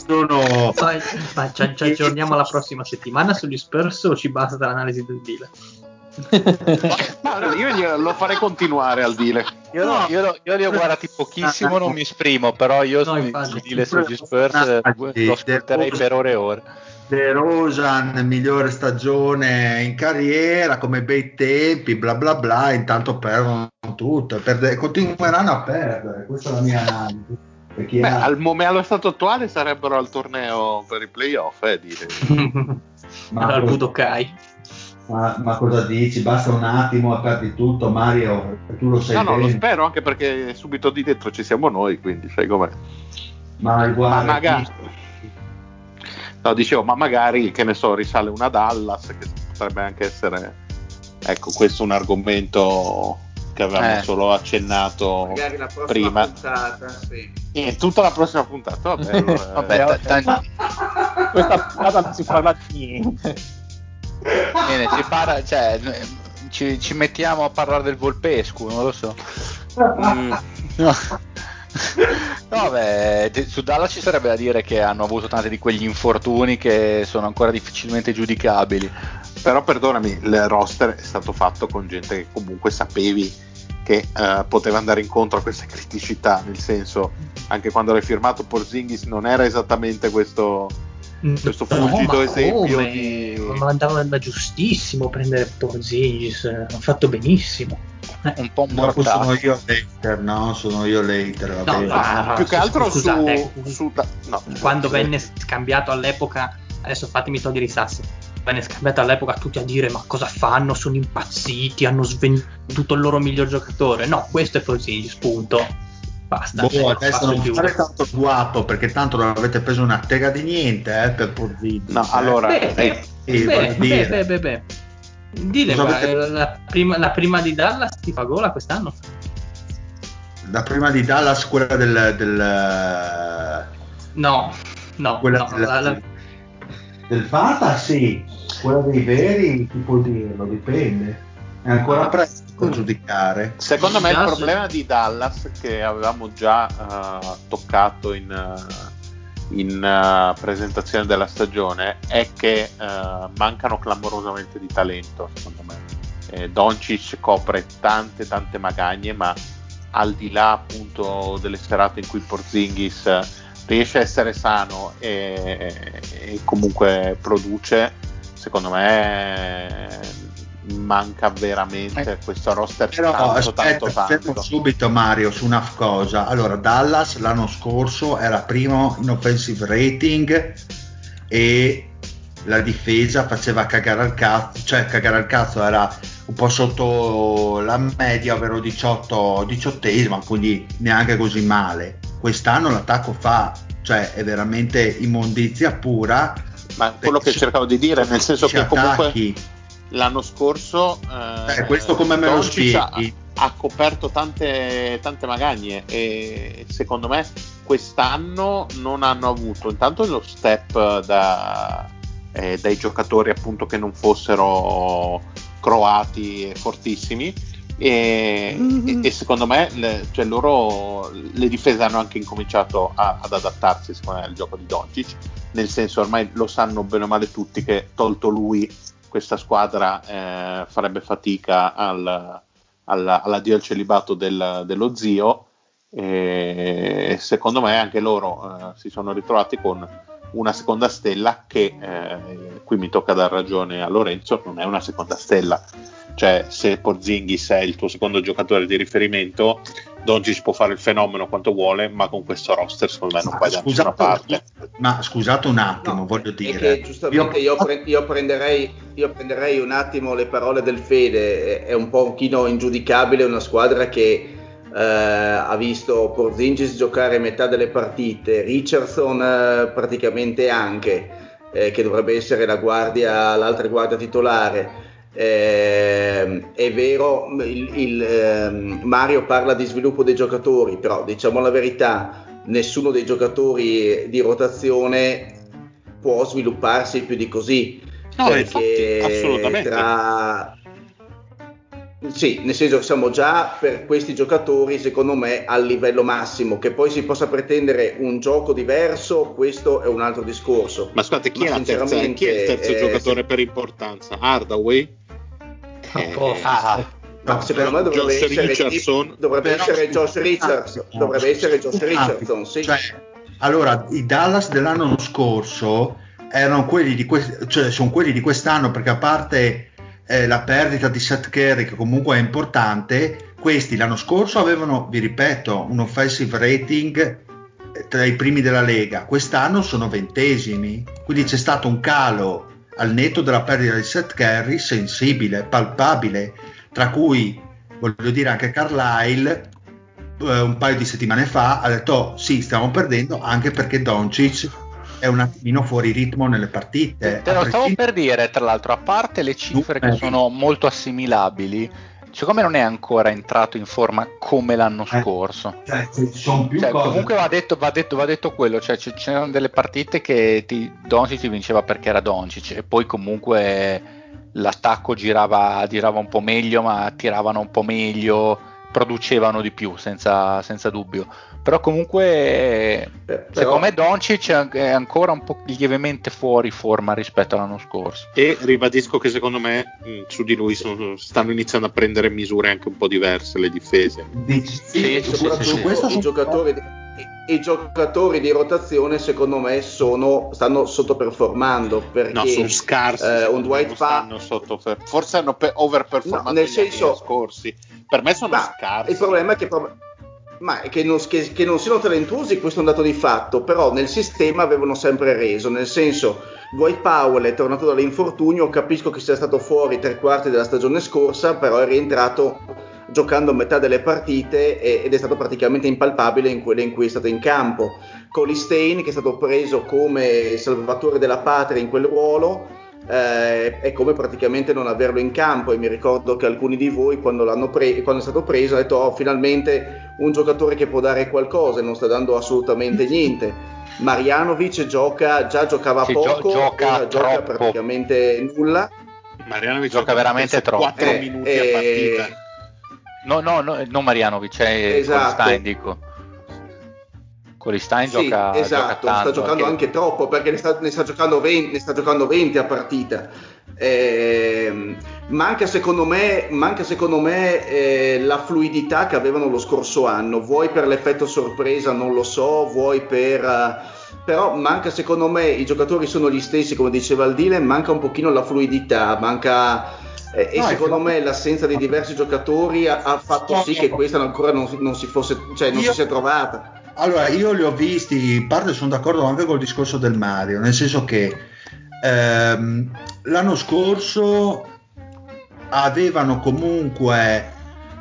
sono... Ma, ci, ci aggiorniamo la prossima settimana sugli Spurs o ci basta l'analisi del deal? No, io lo farei continuare al deal. Io, no. io, io, li ho guardati pochissimo, non mi esprimo, però io no, sul deal sugli Spurs lo ascolterei per ore e ore. De Rosan, migliore stagione in carriera, come bei tempi, bla bla bla, intanto perdono tutto, perde, continueranno a perdere, questa è la mia analisi. Beh, al momento allo stato attuale sarebbero al torneo per i playoff, eh, dire. Ma al Budokai. Ma, ma, cosa dici? Basta un attimo perdi tutto, Mario. Tu lo sai. No, bene. no, lo spero anche perché subito di dentro ci siamo noi, quindi sai com'è. Ma, guarda, ma magari. No, dicevo, ma magari che ne so, risale una Dallas, che potrebbe anche essere. Ecco, questo è un argomento che avevamo eh. solo accennato magari la prima. Puntata, sì. E tutta la prossima puntata, vabbè. allora, vabbè t- t- questa puntata non si parla di niente. Bene, ci, parla, cioè, ci, ci, mettiamo a parlare del Volpescu, non lo so. Mm. No. no, beh, su Dallas ci sarebbe da dire che hanno avuto tanti di quegli infortuni che sono ancora difficilmente giudicabili. Però perdonami, il roster è stato fatto con gente che comunque sapevi che uh, poteva andare incontro a queste criticità, nel senso, anche quando l'hai firmato Porzingis non era esattamente questo questo fulgido no, esempio come? di... Ma andava da giustissimo prendere Porzingis, hanno fatto benissimo. Eh, un po' Dopo sono mortato. io l'hater, no? Sono io l'hater, va No, no, più che altro scusate, su, su da- no, quando venne scambiato all'epoca, adesso fatemi togliere i sassi, venne scambiato all'epoca tutti a dire ma cosa fanno, sono impazziti, hanno svenduto il loro miglior giocatore. No, questo è Porzingis, punto. Basta. Boh, ecco, adesso non fare tanto guapo perché tanto non avete preso una tega di niente eh, per Porzingis. No, eh. allora, Beh, eh, Sì, beh, dire. beh, beh, beh. Dile, avete- eh, la, prima, la prima di Dallas ti fa gola quest'anno? La prima di Dallas, quella del, del, No, no, quella no, del, la- la- del Fata, sì. Quella dei veri, chi può dirlo, dipende. È ancora presto per giudicare. Secondo me il problema di Dallas, che avevamo già eh, toccato in, eh, in, eh, presentazione della stagione, è che mancano clamorosamente di talento, secondo me. Eh, Doncic copre tante tante magagne, ma al di là appunto delle serate in cui Porzingis riesce a essere sano e, e comunque produce, secondo me manca veramente Eh, questo roster Però tanto aspetta, tanto tanto. subito Mario su una cosa. Allora, Dallas l'anno scorso era primo in offensive rating e la difesa faceva cagare al cazzo, cioè cagare al cazzo era un po' sotto la media, ovvero 18, 18 quindi neanche così male. Quest'anno l'attacco fa, cioè è veramente immondizia pura. Ma quello che cercavo di dire, nel senso che comunque attacchi. L'anno scorso eh, Eh, questo come me lo Doncic ha, ha coperto tante, tante magagne e secondo me quest'anno non hanno avuto intanto lo step da, eh, dai giocatori appunto che non fossero croati e fortissimi e, e- e secondo me le, cioè loro, le difese hanno anche incominciato a- ad adattarsi secondo me al gioco di Doncic nel senso ormai lo sanno bene o male tutti che tolto lui questa squadra eh, farebbe fatica al, alla- all'addio al celibato del- dello zio. E secondo me anche loro eh, si sono ritrovati con una seconda stella che eh, qui mi tocca dar ragione a Lorenzo non è una seconda stella. Cioè se Porzingis è il tuo secondo giocatore di riferimento Doncic può fare il fenomeno quanto vuole ma con questo roster secondo me non vai da nessuna parte ma scusate un attimo, No, voglio dire. che giustamente io, pre- io prenderei, io prenderei un attimo le parole del Fede, è, un po' un chino ingiudicabile una squadra che eh, ha visto Porzingis giocare metà delle partite, Richardson eh, praticamente anche, eh, che dovrebbe essere la guardia, l'altra guardia titolare. Eh, è vero, il, il, ehm, Mario parla di sviluppo dei giocatori, però diciamo la verità, nessuno dei giocatori di rotazione può svilupparsi più di così. No, perché infatti, assolutamente. tra- Sì, nel senso che siamo già per questi giocatori, secondo me, al livello massimo. Che poi si possa pretendere un gioco diverso, questo è un altro discorso. Ma scusate, chi, Ma è, la terza- chi è il terzo eh, giocatore se- per importanza? Hardaway? Posto. ah, Ma secondo me dovrebbe Josh essere, Richardson. dovrebbe Però- essere Josh Richardson. Dovrebbe essere Josh Richardson, sì. cioè, allora, i Dallas dell'anno scorso erano quelli di quest- cioè sono quelli di quest'anno perché a parte eh, la perdita di Seth Curry che comunque è importante, questi l'anno scorso avevano, vi ripeto, un offensive rating eh, tra i primi della Lega, quest'anno sono ventesimi, quindi c'è stato un calo al netto della perdita di Seth Curry sensibile, palpabile, tra cui voglio dire anche Carlisle eh, un paio di settimane fa ha detto "Oh, sì stiamo perdendo anche perché Doncic è un attimino fuori ritmo nelle partite. Te lo stavo per dire, tra l'altro, a parte le cifre che sono molto assimilabili, secondo me non è ancora entrato in forma come l'anno Eh. scorso. cioè, più Cioè, cose comunque va detto, va, detto, va detto quello, cioè c- c'erano delle partite che ti, Doncic vinceva perché era Doncic e poi comunque l'attacco girava, girava un po' meglio, ma tiravano un po' meglio, producevano di più, senza, senza dubbio. Però comunque Però- secondo me Doncic è è ancora un po' lievemente fuori forma rispetto all'anno scorso. E ribadisco che secondo me mh, su di lui sono- stanno iniziando a prendere misure anche un po' diverse le difese. Dici- Sì, E sì, soprattutto sì, sì. questo i giocatori, i- giocatori di rotazione secondo me sono, stanno sottoperformando perché no, sono scarsi eh, un Dwight Powell forse hanno pe- overperformato no, nel senso, scorsi per me sono scarsi il problema è che ma che non, che, che non, siano talentuosi, questo è un dato di fatto, però nel sistema avevano sempre reso, nel senso Dwight Powell è tornato dall'infortunio, capisco che sia stato fuori tre quarti della stagione scorsa, però è rientrato giocando metà delle partite ed è stato praticamente impalpabile in quelle in cui è stato in campo. Colistein che è stato preso come salvatore della patria in quel ruolo, eh, è come praticamente non averlo in campo e mi ricordo che alcuni di voi quando, pre- quando è stato preso hanno detto oh, finalmente un giocatore che può dare qualcosa e non sta dando assolutamente niente. Marianovic gioca, già giocava sì, poco, gio- gioca, gioca praticamente nulla. Marianovic gioca veramente troppo. 4 eh, minuti eh, a partita. No, no, no, non Marianovic, è esatto. Stein, dico. Colistein sì, gioca, esatto, gioca sta giocando anche, anche troppo perché ne sta, ne sta, giocando 20, ne sta giocando 20 a partita. Eh, manca secondo me, manca secondo me eh, la fluidità che avevano lo scorso anno, vuoi per l'effetto sorpresa, non lo so, vuoi per... Uh, però manca secondo me, i giocatori sono gli stessi come diceva il Dile, manca un pochino la fluidità, manca... Eh, e no, secondo me l'assenza di diversi giocatori ha, ha fatto sì che questa ancora non, non si fosse, cioè non io, si sia trovata. Allora, io li ho visti, in parte sono d'accordo anche col discorso del Mario, nel senso che ehm, l'anno scorso avevano comunque,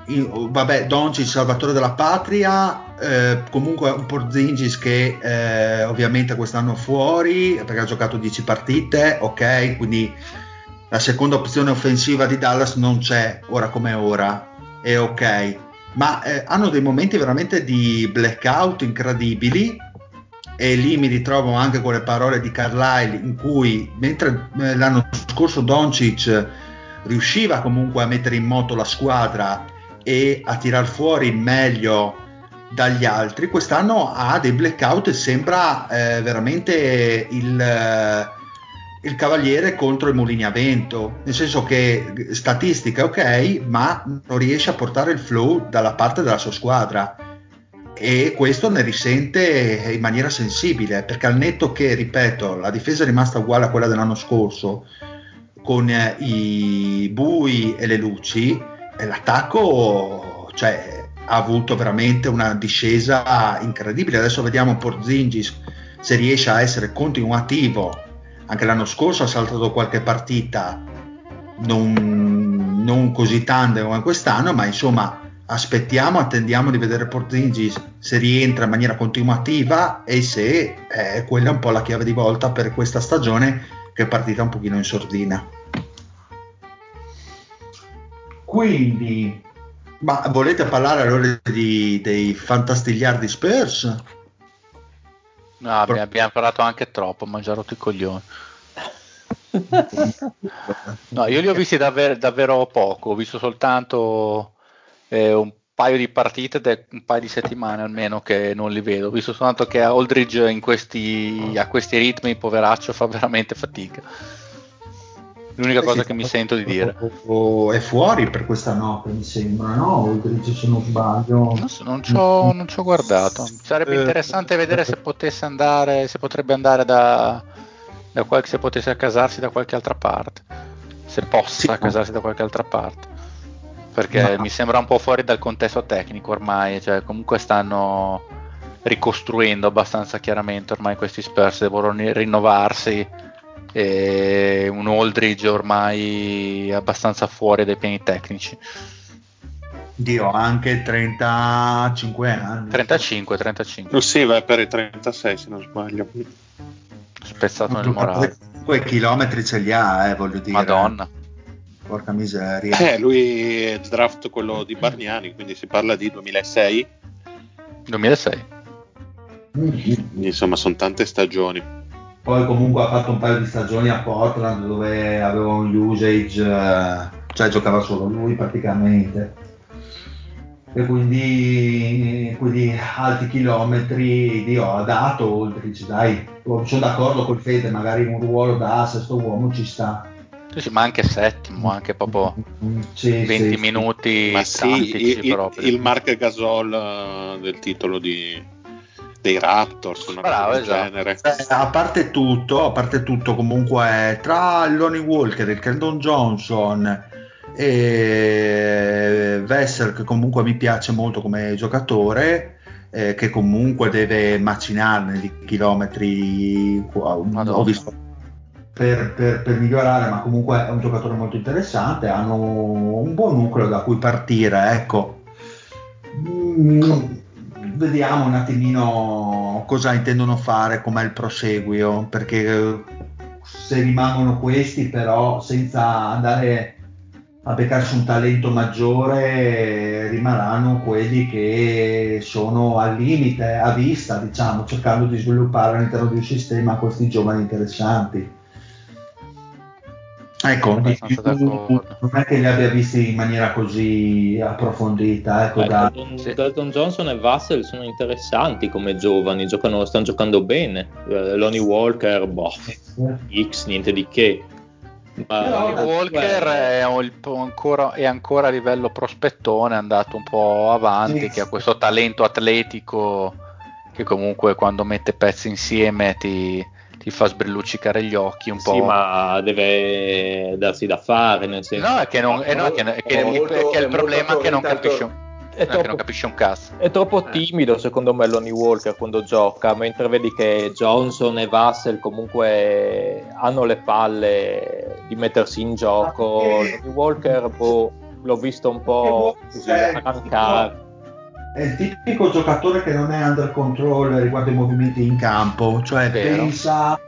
in, vabbè, Doncic, salvatore della patria, eh, comunque un Porzingis che eh, ovviamente quest'anno fuori perché ha giocato 10 partite, ok, quindi la seconda opzione offensiva di Dallas non c'è ora come ora, è ok ma eh, hanno dei momenti veramente di blackout incredibili e lì mi ritrovo anche con le parole di Carlisle in cui mentre eh, l'anno scorso Doncic riusciva comunque a mettere in moto la squadra e a tirar fuori meglio dagli altri quest'anno ha dei blackout e sembra eh, veramente il il cavaliere contro i mulini a vento, nel senso che statistica ok, ma non riesce a portare il flow dalla parte della sua squadra e questo ne risente in maniera sensibile, perché al netto che, ripeto, la difesa è rimasta uguale a quella dell'anno scorso, con eh, i bui e le luci, l'attacco cioè, ha avuto veramente una discesa incredibile. Adesso vediamo Porzingis se riesce a essere continuativo anche l'anno scorso ha saltato qualche partita, non, non così tante come quest'anno, ma insomma aspettiamo, attendiamo di vedere Porzingis se rientra in maniera continuativa e se è quella un po' la chiave di volta per questa stagione che è partita un pochino in sordina. Quindi, ma volete parlare allora di, dei fantastigliardi Spurs? No, Pro- abbiamo parlato anche troppo, ma già rotto i coglioni. No, io li ho visti davvero, davvero poco, ho visto soltanto eh, un paio di partite, de- un paio di settimane almeno che non li vedo. Ho visto soltanto che Aldridge questi, a questi ritmi, poveraccio, fa veramente fatica. L'unica eh cosa sì, che mi sento di dire. È fuori per questa notte, mi sembra, no? Oltre se non sbaglio. Non, so, non, ci ho, non ci ho guardato. Sarebbe eh, interessante vedere se potesse andare, se potrebbe andare da, da qualche, se potesse accasarsi da qualche altra parte. Se possa sì, accasarsi da qualche altra parte. Perché no. mi sembra un po' fuori dal contesto tecnico ormai, cioè comunque stanno ricostruendo abbastanza chiaramente ormai questi Spurs, devono rinnovarsi e un Aldridge ormai abbastanza fuori dai piani tecnici. Dio, anche 35 anni. 35, 35. Oh, sì, va per i 36 se non sbaglio. Spezzato nel morale. Quei chilometri ce li ha, eh, voglio dire. Madonna. Porca miseria. Eh, lui è il draft quello di Bargnani, quindi si parla di 2006. 2006. Quindi, insomma, sono tante stagioni poi comunque ha fatto un paio di stagioni a Portland dove aveva un usage, eh, cioè giocava solo lui praticamente. E quindi, quindi alti chilometri Dio ha dato Aldridge, dai, sono d'accordo col Fede, magari un ruolo da sesto uomo ci sta. Sì, ma anche settimo, anche proprio sì, 20 sì, minuti ma sì, il, il, Mark Gasol uh, del titolo di, dei Raptors, una Bravo, cosa del esatto. genere. Eh, a parte tutto, a parte tutto, comunque tra il Lonnie Walker, il Kendon Johnson e Vessel, che comunque mi piace molto come giocatore, eh, che comunque deve macinarne di chilometri. Madonna. Ho visto per, per- per migliorare, ma comunque è un giocatore molto interessante. Hanno un buon nucleo da cui partire, ecco. Mm, vediamo un attimino cosa intendono fare, com'è il proseguio, perché eh, se rimangono questi, però senza andare a beccarsi un talento maggiore, rimarranno quelli che sono al limite, a vista, diciamo, cercando di sviluppare all'interno di un sistema questi giovani interessanti. Ecco, non è che li abbia visti in maniera così approfondita, ecco, Beh, da- Dalton, sì. Dalton Johnson e Vassell sono interessanti come giovani, giocano, stanno giocando bene. Eh, Lonnie Walker, boh, X, niente di che. Ma Walker eh, è, un ancora, è ancora a livello prospettone, è andato un po' avanti, Sì. che ha questo talento atletico che comunque quando mette pezzi insieme ti, ti fa sbrilluccicare gli occhi un po'. Sì, ma deve darsi da fare, nel senso No, è che, non, è, no, è che, è che- molto- che il problema è che non capisce, un- è troppo, non capisce un cazzo. è troppo timido secondo me Lonnie Walker quando gioca, mentre vedi che Johnson e Vassell comunque hanno le palle di mettersi in gioco. Ma Lonnie perché- Walker boh, l'ho visto un po' così Eh, arrancare. È il tipico giocatore che non è under control riguardo i movimenti in campo, cioè Vero. pensa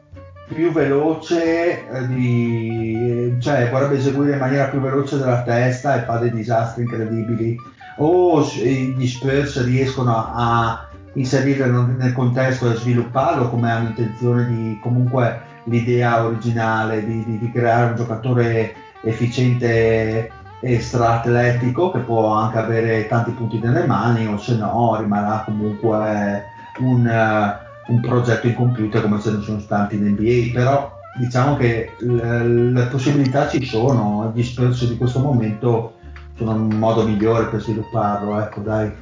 più veloce, eh, di, cioè vorrebbe eseguire in maniera più veloce della testa e fa dei disastri incredibili. O s- gli Spurs riescono a, inserirlo nel contesto e svilupparlo come hanno intenzione di comunque l'idea originale di, di- di creare un giocatore efficiente e stra-atletico che può anche avere tanti punti nelle mani o se no rimarrà comunque un, eh, un progetto incompiuto come ce ne sono tanti in NBA però diciamo che l- le possibilità ci sono gli Spurs di questo momento sono un modo migliore per svilupparlo ecco dai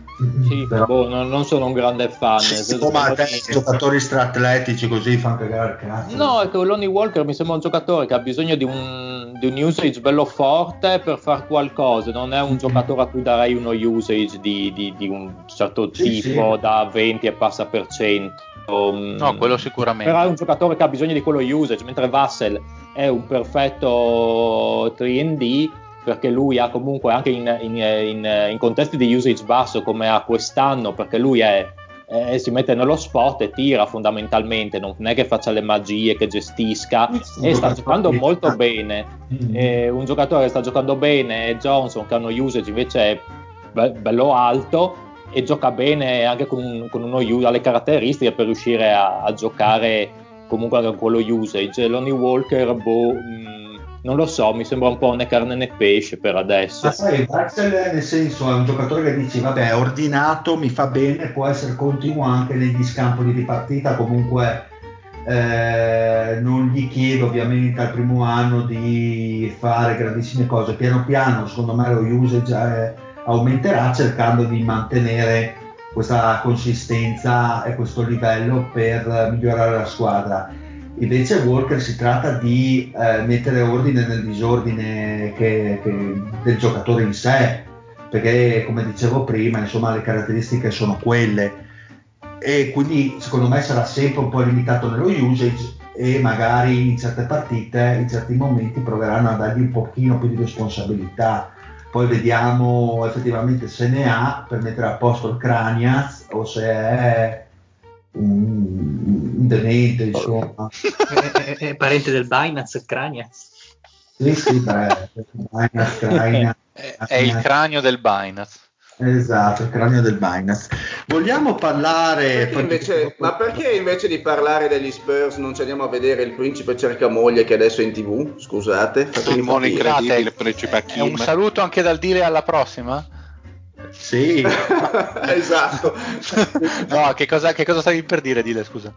Sì, Però- boh, non, non sono un grande fan. Oh, ma che te, giocatori stra-atletici così fanno cagare il cazzo No, è che Lonnie Walker mi sembra un giocatore che ha bisogno di un, di un usage bello forte per fare qualcosa, non è un giocatore a cui darei uno usage di, di- di un certo Sì, tipo sì. da 20 e passa per cento. Mm, No, quello sicuramente. Però è un giocatore che ha bisogno di quello usage, mentre Vassell è un perfetto 3D perché lui ha comunque anche in, in- in- in contesti di usage basso come ha quest'anno, perché lui è, eh, si mette nello spot e tira fondamentalmente, non è che faccia le magie, che gestisca e sta giocando molto bene. Mm. Eh, un giocatore che sta giocando bene è Johnson che ha uno usage invece è be- bello alto e gioca bene anche con, con uno ha le caratteristiche per riuscire a, a giocare comunque anche con quello usage. Lonnie Walker, boh, mh, non lo so, mi sembra un po' né carne né pesce per adesso. Ma sai, Axel nel senso è un giocatore che dici, vabbè, ordinato, mi fa bene, può essere continuo anche negli scampi di ripartita, comunque eh, non gli chiedo ovviamente al primo anno di fare grandissime cose, piano piano secondo me lo usage eh, aumenterà cercando di mantenere questa consistenza e questo livello per migliorare la squadra. Invece Walker si tratta di eh, mettere ordine nel disordine che- che- del giocatore in sé, perché come dicevo prima, insomma, le caratteristiche sono quelle e quindi secondo me sarà sempre un po' limitato nello usage e magari in certe partite, in certi momenti proveranno a dargli un pochino più di responsabilità. Poi vediamo effettivamente se ne ha per mettere a posto il Craniaz o se è un, demente, insomma. è, è- è parente del Binance Crania. Sì, sì, beh, Binance, Craniaz. È, è il cranio del Binance. Esatto, il cranio del Binance. Vogliamo parlare... Perché invece- ma perché invece di parlare degli Spurs non ci andiamo a vedere il principe cercamoglie che adesso è in tv? Scusate, Il capire. incredibile, Scusate, principe È un saluto anche dal dire alla prossima? Sì, esatto. No, che cosa, che cosa stavi per dire, Dile, scusa?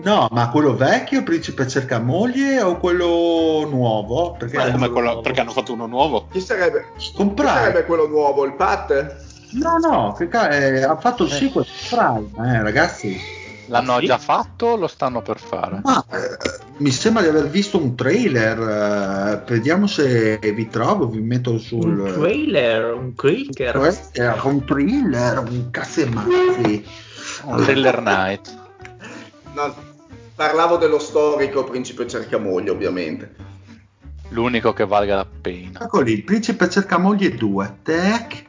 no, ma quello vecchio, principe cercamoglie o quello nuovo? Perché Ma come quello- perché hanno fatto uno nuovo? Chi sarebbe, chi comprare. sarebbe quello nuovo? Il Pat? No, no, che ca- eh, ha fatto il sequel su Prime, eh, ragazzi. L'hanno Ah, sì? già fatto o lo stanno per fare? Ma eh, mi sembra di aver visto un trailer. eh, vediamo se vi trovo, vi metto sul. Un trailer, un clicker. Era un thriller, un cazzo e mazzi. Un thriller night. No, parlavo dello storico principe cercamoglie, ovviamente. L'unico che valga la pena. Ecco lì, il principe cerca moglie 2. Tac.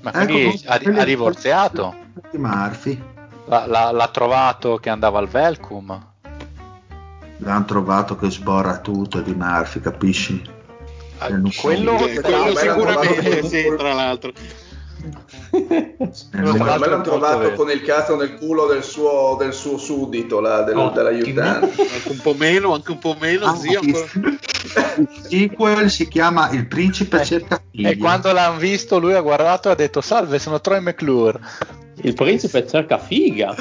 Ma Ecco, quindi ha, quelli- ha divorziato? di Murphy. L'ha, l'ha- l'ha trovato che andava al Velcum? L'hanno trovato che sborra tutto di Murphy, capisci? Ah, Eh, non so. quello, Eh, quello sicuramente sì, tra l'altro. Eh, Quello Secondo me l'hanno trovato con il cazzo nel culo del suo, del suo suddito, là, del, Ottimo. dell'aiutante. Anche un po' meno, anche un po' meno, Ah, zio. il il sequel si chiama Il principe cerca figli. E quando l'hanno visto, lui ha guardato e ha detto: Salve, sono Troy McClure. Il principe cerca figa,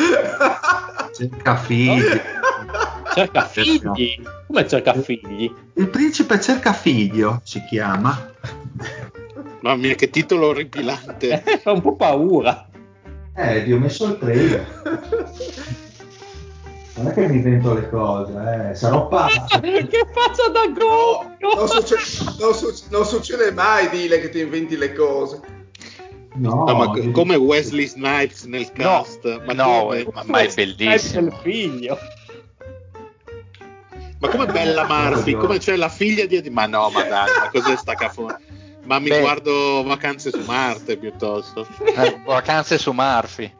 cerca figli. cerca figli. Come cerca figli? Il principe cerca figlio si chiama. Mamma mia, che titolo orripilante. Eh, fa un po' paura. Eh, vi ho messo il trailer. Non è che mi invento le cose, eh. sarò pazzo. che faccia da gonfio! Non, succe- non suc- non succede mai, dile che ti inventi le cose. No, No, ma c- come Wesley Snipes nel cast? ma, no, come, eh, ma, ma è bellissimo. il figlio. ma come Bella Murphy? Come c'è la figlia di... Ma no, ma dai, ma cos'è sta cafona? Ma mi Beh. guardo Vacanze su Marte piuttosto. Eh, vacanze su Murphy.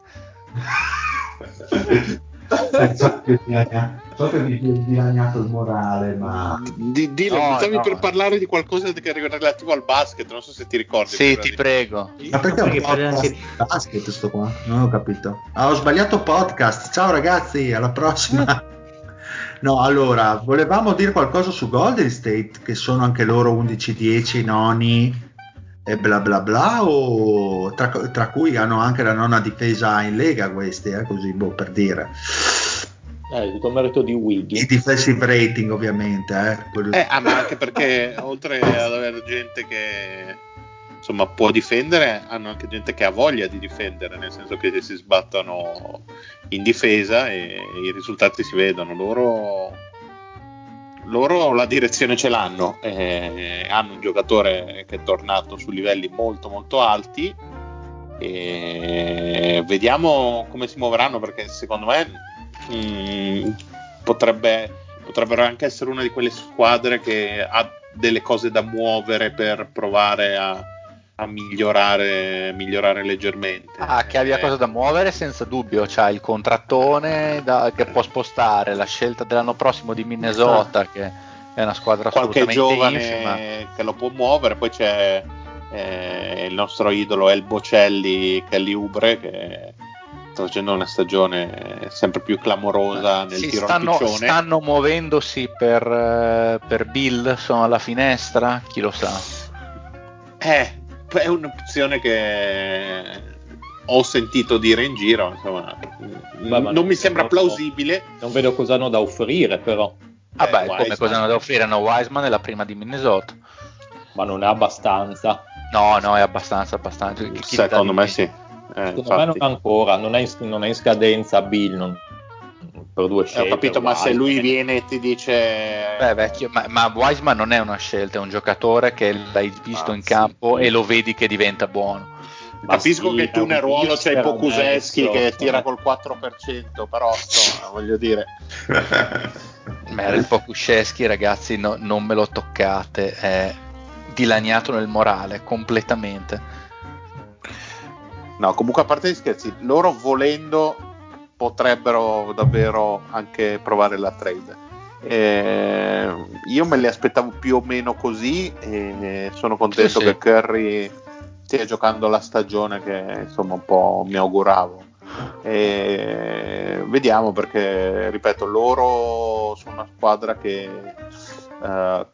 So che mi ha dilaniato il morale, ma Di, dillo, No, stavi no. per parlare di qualcosa che era relativo al basket, non so se ti ricordi. Sì, ti di- prego. Ma perché parla podcast anche di basket sto qua? Non ho capito. Ah, ho sbagliato podcast. Ciao ragazzi, alla prossima. No, allora, volevamo dire qualcosa su Golden State, che sono anche loro 11-10 noni e bla bla bla, o tra, tra cui hanno anche la nona difesa in Lega questi, eh, così, boh, per dire. Eh, tutto merito di I Wiggy. defensive rating ovviamente, eh, Eh, ah, ma anche perché oltre ad avere gente che insomma può difendere, hanno anche gente che ha voglia di difendere, nel senso che si sbattono in difesa e i risultati si vedono. Loro, loro la direzione ce l'hanno, eh, hanno un giocatore che è tornato su livelli molto molto alti e vediamo come si muoveranno perché secondo me potrebbe, potrebbero anche essere una di quelle squadre che ha delle cose da muovere per provare a, a migliorare, migliorare leggermente. Ah, che abbia Eh, cosa da muovere senza dubbio, c'ha il contrattone da- che può spostare, la scelta dell'anno prossimo di Minnesota che è una squadra qualche assolutamente infima. giovane che lo può muovere, poi c'è eh, il nostro idolo El Bocelli Kelly Ubre che sta facendo una stagione sempre più clamorosa nel Sì, tiro stanno, stanno muovendosi per, eh, per Bill, sono alla finestra, chi lo sa. Eh, è un'opzione che ho sentito dire in giro, insomma, ma non non- mi sembra non- plausibile. Non vedo cosa hanno da offrire, però. Vabbè, Eh, come Wiseman. cosa hanno da offrire? Hanno Wiseman è la prima di Minnesota. Ma non è abbastanza. No, no, è abbastanza, abbastanza. Secondo me sì. Eh, Secondo me non ancora, non è in, non è in scadenza Bill non- per due Eh, scelte. ho capito, ma se lui viene e ti dice... Beh, vecchio, ma, ma Wiseman non è una scelta, è un giocatore che l'hai visto Ah, in sì. campo e lo vedi che diventa buono. Ma Capisco sì, che tu nel ruolo c'hai Pokuseschi che tira eh. col 4%, però insomma, voglio dire... Ma il Pokusceschi, ragazzi, no- non me lo toccate, è dilaniato nel morale completamente. No, comunque a parte gli scherzi, loro volendo potrebbero davvero anche provare la trade. Eh, io me li aspettavo più o meno così e sono contento Sì, sì. che Curry stia giocando la stagione che insomma un po' mi auguravo. E vediamo perché, ripeto, loro sono una squadra che eh,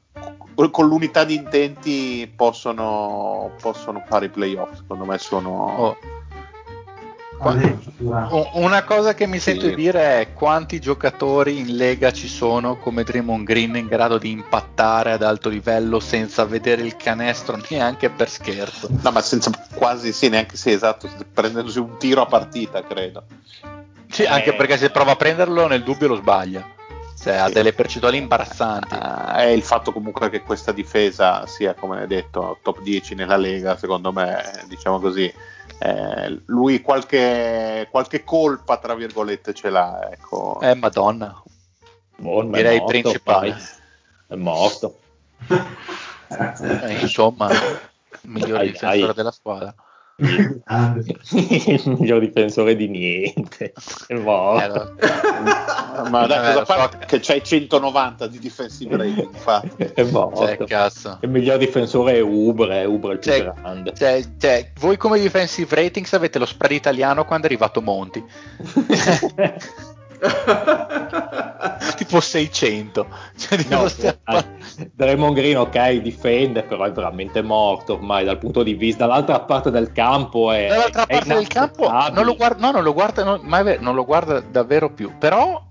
con l'unità di intenti possono, possono fare i playoff. Secondo me sono. Oh, Una cosa che mi sento di dire è quanti giocatori in Lega ci sono come Draymond Green in grado di impattare ad alto livello senza vedere il canestro neanche per scherzo. No, ma senza quasi sì, neanche sì, esatto, prendendosi un tiro a partita, credo. Sì, anche perché se prova a prenderlo nel dubbio lo sbaglia. Cioè, ha delle percentuali imbarazzanti. Uh, è il fatto comunque che questa difesa sia, come hai detto, top 10 nella Lega, secondo me, diciamo così, eh, lui qualche, qualche, colpa, tra virgolette, ce l'ha. Ecco. Eh, madonna. Buon, Direi morto, principale. poi. È morto. Eh, insomma, migliore difensore della squadra. il miglior difensore di niente. È Eh, morto. no. Ma dai, Eh, cosa fa? so. Che c'hai 190 di defensive rating, infatti. È morto. Cioè, cazzo. Il miglior difensore è Ubre, è Ubre il più Cioè, grande. cioè, cioè, voi come defensive ratings avete lo spread italiano quando è arrivato Monti. tipo 600. Cioè, No, stiamo eh? Draymond Green ok difende però è veramente morto ormai dal punto di vista dall'altra parte del campo è, Dall'altra è parte del campo non lo guarda, no, non lo guarda, no, mai non lo guarda davvero più. Però,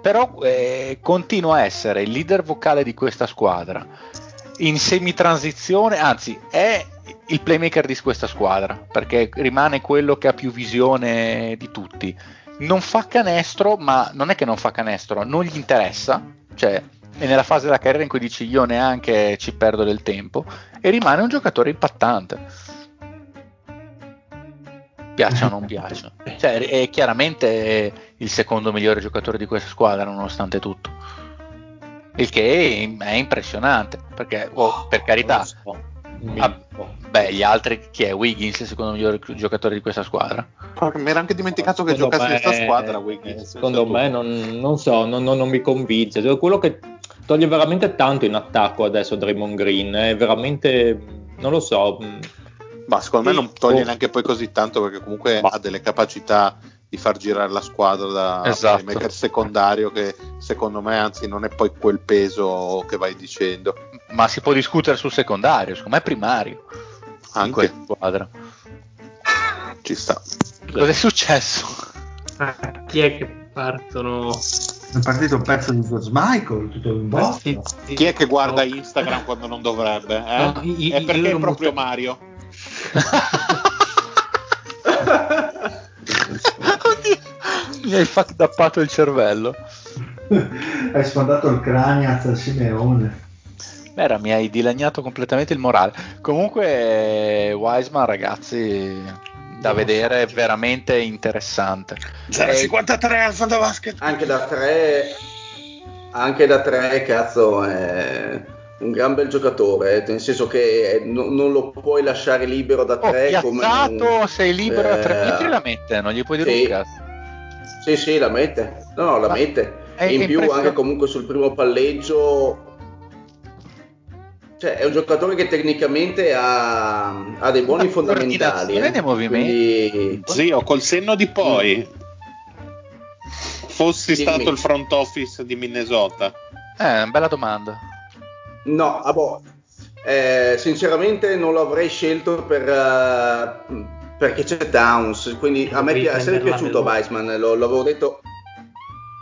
però eh, continua a essere il leader vocale di questa squadra. In semitransizione, anzi, è il playmaker di questa squadra perché rimane quello che ha più visione di tutti. Non fa canestro, ma non è che non fa canestro, non gli interessa. Cioè, è nella fase della carriera in cui dici io neanche ci perdo del tempo e rimane un giocatore impattante piaccia o non piaccia. Cioè, è chiaramente il secondo migliore giocatore di questa squadra, nonostante tutto. Il che è impressionante, perché, oh, per carità, ah, beh, gli altri, chi è Wiggins, il secondo migliore giocatore di questa squadra? Mi era anche dimenticato che Secondo giocasse in questa squadra, Wiggins. secondo me non, non so non, non- non mi convince Cioè, quello che toglie veramente tanto in attacco adesso Draymond Green è veramente non lo so mm, Ma secondo me non toglie Oh. neanche poi così tanto perché comunque Ma- ha delle capacità di far girare la squadra da Esatto. playmaker secondario che secondo me anzi non è poi quel peso che vai dicendo. Ma si può discutere sul secondario, secondo me è primario in Anche questa squadra. ci sta. Cos'è successo? Ah, chi è che partono? È partito un pezzo di George Michael, tutto in sì. Chi è che guarda No. Instagram quando non dovrebbe? Eh? No, i- è perché è proprio buttato- Mario. Oddio, mi hai fucked il cervello. Hai sfondato il craniaz al Simeone. Era, mi hai dilaniato completamente il morale. Comunque, Wiseman, ragazzi, da vedere è veramente interessante. 0,53 al Fantabasket. Anche da tre, anche da tre, cazzo, è un gran bel giocatore, eh, nel senso che eh, no- non lo puoi lasciare libero da Oh, tre come un- sei libero a tre eh, metri la mette, non gli puoi dire sì. un cazzo. Sì, sì, la mette. No, no, la Ma mette. E in più anche comunque sul primo palleggio cioè è un giocatore che tecnicamente ha, ha dei buoni fondamentali. eh. dei movimenti. Quindi- Zio, col senno di poi, fossi Dimmi. stato il front office di Minnesota, Eh, bella domanda. No, ah, boh, eh, sinceramente non lo avrei scelto per, eh, perché c'è Towns, quindi a me pi- è sempre prenderla piaciuto. Weissman, lo, l'avevo detto.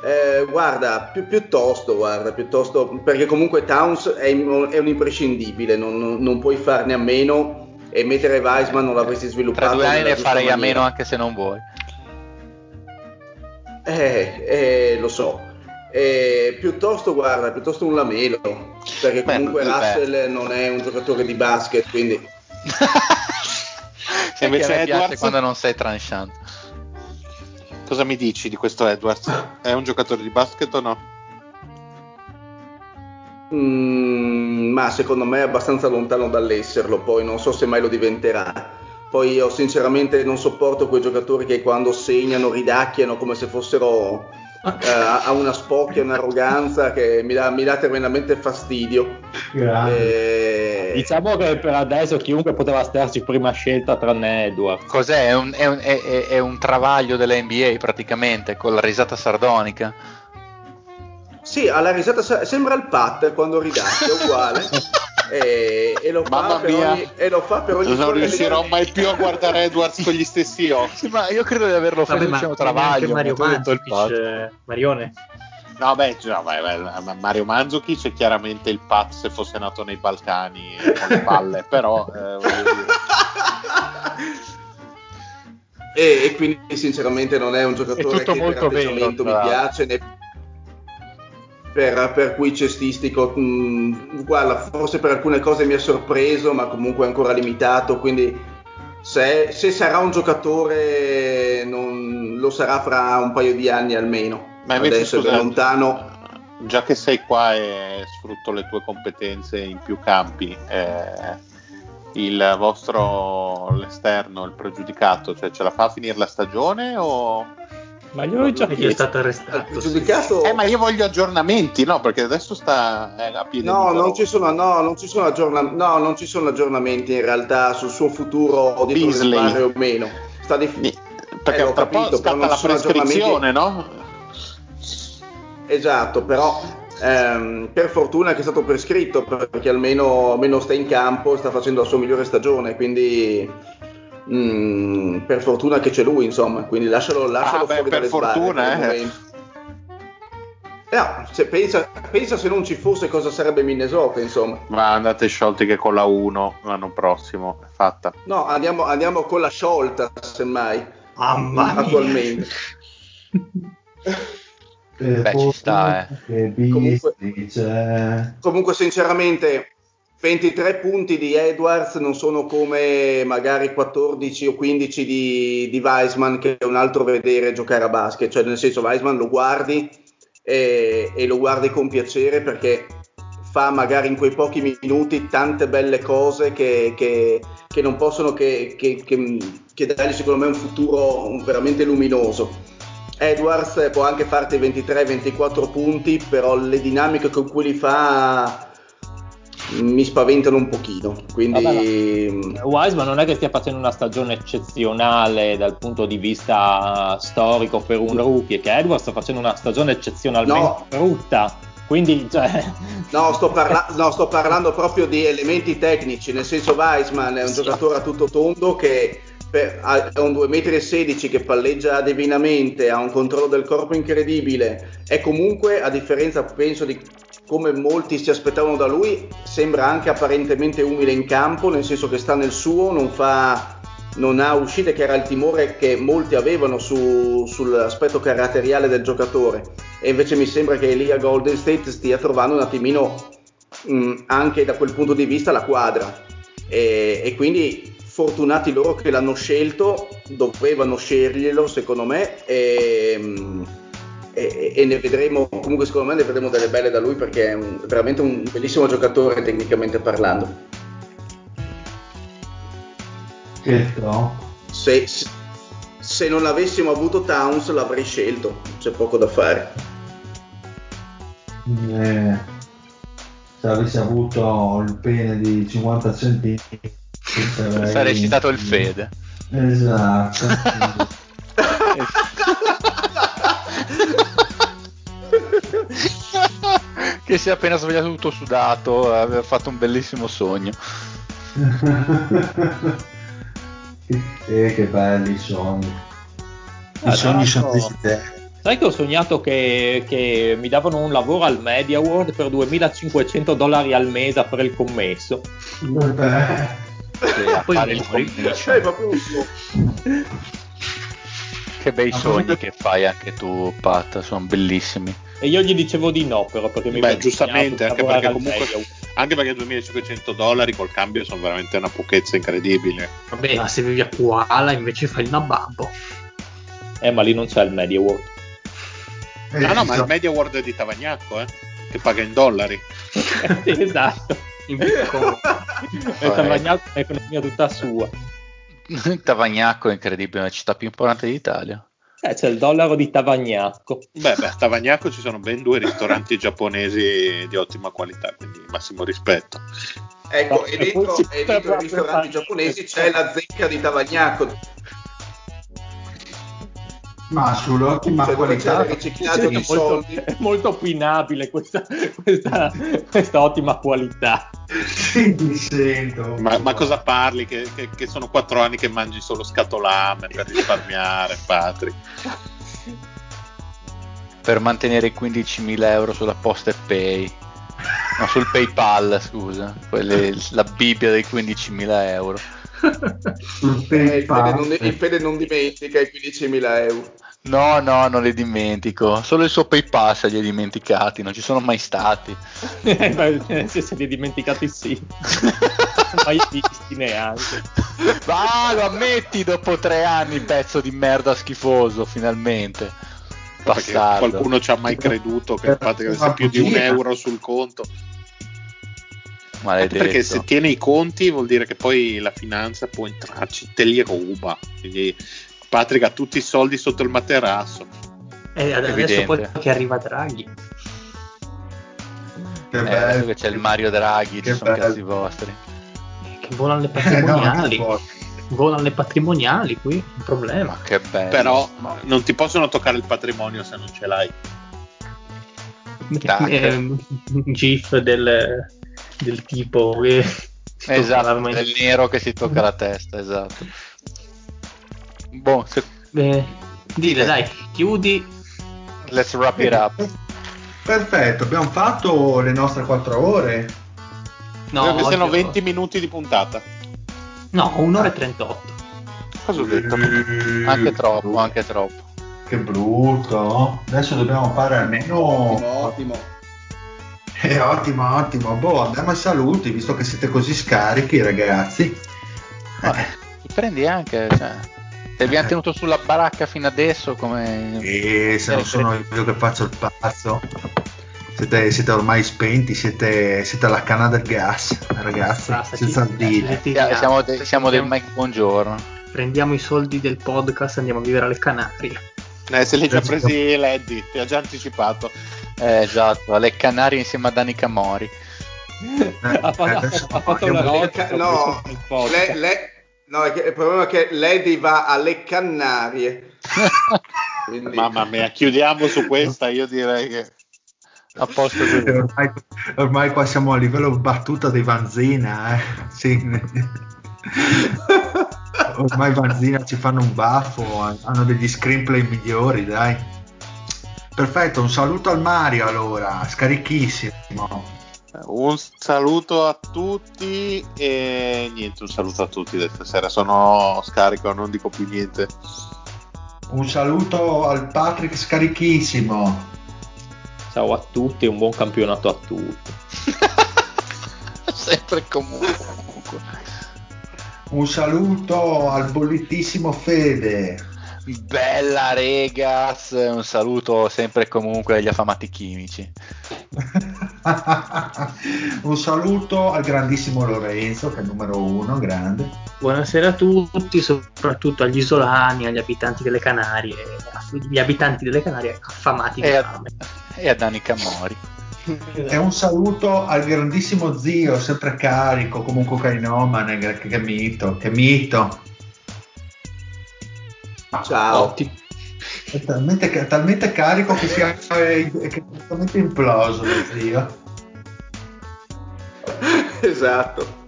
Eh, guarda, pi- piuttosto, guarda, piuttosto, perché comunque Towns è, in- è un imprescindibile, non, non- non puoi farne a meno e mettere Weissman non l'avresti sviluppato. Tra due anni ne farei a maniera. meno anche se non vuoi. Eh, eh, lo so. Eh, piuttosto, guarda, piuttosto un lamelo, perché Beh, comunque beh. Russell non è un giocatore di basket, quindi Sai invece a piace Edwards? quando non sei tranchant. Cosa mi dici di questo Edwards? È un giocatore di basket o no? Mm, ma secondo me è abbastanza lontano dall'esserlo, poi non so se mai lo diventerà. Poi io sinceramente non sopporto quei giocatori che quando segnano ridacchiano come se fossero eh, a una spocchia, un'arroganza che mi dà, mi dà tremendamente fastidio. Grande. Eh, diciamo che per adesso chiunque poteva starci prima scelta tranne Edward Cos'è? È un, è un- è- è- un travaglio della NBA praticamente, con la risata sardonica. Sì, alla risata sa- sembra il Pat quando ridacchia, uguale. e, e lo fa per ogni, e lo fa per ogni Non riuscirò mai più a guardare Edwards con gli stessi occhi. Sì, ma io credo di averlo fatto diciamo travaglio. Mario Mandzukic, eh, Marione. No, beh, no, beh, beh, ma Mario Mandzukic è chiaramente il Pat se fosse nato nei Balcani con le palle, però eh, voglio dire. e, e, quindi sinceramente non è un giocatore è che molto per atteggiamento vero, mi piace né per, per cui cestistico mh, mm, guarda forse per alcune cose mi ha sorpreso ma comunque è ancora limitato quindi se, se sarà un giocatore non, lo sarà fra un paio di anni almeno. Ma adesso scusa, è lontano. già che sei qua e sfrutto le tue competenze in più campi eh, il vostro l'esterno, il pregiudicato, cioè ce la fa a finire la stagione o... Ma io ho già chiesto. è stato arrestato. Il pregiudicato... Eh, ma io voglio aggiornamenti, no? Perché adesso sta eh, a piedi no, non ci sono, no, non ci sono, aggiorna... no, non ci sono aggiornamenti in realtà sul suo futuro di tornare o meno. Sta di... Perché eh, ho capito, però non la prescrizione, no? Esatto, però ehm, per fortuna che è stato prescritto perché almeno, almeno, sta in campo sta facendo la sua migliore stagione quindi mh, mm, per fortuna che c'è lui insomma quindi lascialo, lascialo ah, fuori beh, per fortuna eh. No, se pensa, pensa, se non ci fosse cosa sarebbe Minnesota, insomma. Ma andate sciolti che con la 1 l'anno prossimo è fatta. No, andiamo, andiamo con la sciolta, semmai. Mamma attualmente. Eh, Beh, ci sta, eh. Comunque, comunque, sinceramente, 23 punti di Edwards non sono come magari 14 o 15 di, di Weisman, che è un altro vedere giocare a basket. Cioè, nel senso, Weisman lo guardi e, e lo guardi con piacere perché fa magari in quei pochi minuti tante belle cose che, che, che non possono che, che, che dargli secondo me un futuro veramente luminoso Edwards può anche farti 23-24 punti, però le dinamiche con cui li fa mi spaventano un pochino. Quindi Vabbè, no. Wiseman non è che stia facendo una stagione eccezionale dal punto di vista storico per un rookie, che Edwards sta facendo una stagione eccezionalmente no. brutta. Quindi, cioè... no, sto parla- no, sto parlando proprio di elementi tecnici, nel senso Weisman è un sì. giocatore a tutto tondo che per, ha un 2,16 m che palleggia divinamente, ha un controllo del corpo incredibile e comunque a differenza penso di come molti si aspettavano da lui, sembra anche apparentemente umile in campo, nel senso che sta nel suo, non, fa, non ha uscite che era il timore che molti avevano su, sull'aspetto caratteriale del giocatore. E invece mi sembra che Elia Golden State stia trovando un attimino mh, anche da quel punto di vista la quadra. E, e quindi fortunati loro che l'hanno scelto, dovevano sceglierlo secondo me e, e, e, ne vedremo, comunque secondo me ne vedremo delle belle da lui perché è un, veramente un bellissimo giocatore tecnicamente parlando. Che no? Se, se non avessimo avuto Towns l'avrei scelto, c'è poco da fare. Eh, se avessi avuto il pene di 50 centimetri Sarei... Sarei citato il Fede. Esatto. che si è appena svegliato tutto sudato, aveva fatto un bellissimo sogno. eh, che belli sogni. I sogni sono desideri. Sai che ho sognato che, che, mi davano un lavoro al Media World per 2500 dollari al mese a fare il commesso. Vabbè a fare il commission. Che bei sogni che fai anche tu, Pat, sono bellissimi. E io gli dicevo di no, però perché mi Beh, giustamente, anche perché comunque anche perché 2500 dollari col cambio sono veramente una pochezza incredibile. Vabbè, ma se vivi a Kuala invece fai una babbo. Eh, ma lì non c'è il Media World. Eh, no, no, ma il Media World è di Tavagnacco, eh, che paga in dollari. esatto in piccolo. è Tavagnacco è economia tutta sua. Tavagnacco è incredibile, è la città più importante d'Italia. Eh, c'è il dollaro di Tavagnacco. Beh, beh, a Tavagnacco ci sono ben due ristoranti giapponesi di ottima qualità, quindi massimo rispetto. Ecco, e dentro, e dentro i ristoranti giapponesi c'è la zecca di Tavagnacco ma sull'ottima cioè, qualità. riciclaggio di molto, è molto opinabile questa, questa, questa ottima qualità. Sì, mi sento. Ma, ma cosa parli? Che, che, che, sono quattro anni che mangi solo scatolame per risparmiare Patri per mantenere 15.000 euro sulla posta e pay. No sul paypal scusa. Quelle, la bibbia dei 15.000 euro eh, il, Fede non, il Fede non dimentica i 15.000 euro. No, no, non li dimentico. Solo il suo PayPal se li ha dimenticati, non ci sono mai stati. Eh, se se li ha dimenticati sì. mai visti neanche. Va, lo ammetti dopo tre anni, pezzo di merda schifoso, finalmente. Bastardo. qualcuno ci ha mai creduto che sia più di un euro sul conto. Maledetto. Perché se tiene i conti vuol dire che poi la finanza può entrarci, te li ruba. Quindi Patrick ha tutti i soldi sotto il materasso. E adesso Evidente. poi che arriva Draghi. Che Eh, bello. adesso che c'è il Mario Draghi, Che ci sono bello. cazzi vostri. Che volano le Eh, no, patrimoniali. può. volano le patrimoniali qui, un problema. Ma che bello. Però non ti possono toccare il patrimonio se non ce l'hai. Eh, un gif del, del tipo che Esatto, l'arma in- del nero che si tocca la testa, esatto. Boh, se- Eh, dile dai, chiudi. let's wrap it up. Perfetto, abbiamo fatto le nostre 4 ore. No, che siano oggi- 20 minuti di puntata. No, un'ora e 38. Cosa ho detto? Anche troppo, anche troppo. Che brutto. Adesso dobbiamo fare almeno... Ottimo, ottimo. Eh, ottimo, ottimo. Boh, andiamo ai saluti, visto che siete così scarichi, ragazzi. Ma ti prendi anche, cioè, ti abbiamo tenuto sulla baracca fino adesso come... E se non sono io che faccio il pazzo. Siete, siete ormai spenti, siete, siete alla canna del gas, ragazzi, Basta, senza ci- dire. Siamo, de- siamo del Mike Buongiorno. Prendiamo i soldi del podcast e andiamo a vivere alle Canarie. Eh, se li hai già presi Leddy, ti ha già anticipato. Eh, esatto, alle Canarie insieme a Dani Camori. ha fatto, ha fatto una nota No, le- le- no, il problema è che Lady va alle Cannarie. Quindi- Mamma mia, chiudiamo su questa. Io direi che A posto Eh, così. Ormai, ormai qua siamo a livello battuta dei Vanzina, eh. Sì. ormai Vanzina ci fanno un baffo, hanno degli screenplay migliori, dai. Perfetto, un saluto al Mario allora, scarichissimo. un saluto a tutti e niente, un saluto a tutti questa sera. Sono scarico, non dico più niente. Un saluto al Patrick scarichissimo. Ciao a tutti e un buon campionato a tutti. Sempre e comunque. Un saluto al bollitissimo Fede. Bella regas, un saluto sempre e comunque agli affamati chimici. un saluto al grandissimo Lorenzo, che è il numero uno, grande. Buonasera a tutti, soprattutto agli isolani, agli abitanti delle Canarie, gli abitanti delle Canarie affamati di E a, fame. e a Dani Camori. E un saluto al grandissimo zio, sempre carico, comunque cainomane, che, che mito, che mito. Ciao. Ottimo. È talmente, è talmente carico che, si è, è totalmente imploso lo zio. Esatto.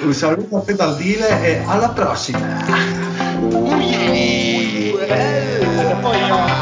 Un saluto a Pedaldile e alla prossima. Ui. Eh.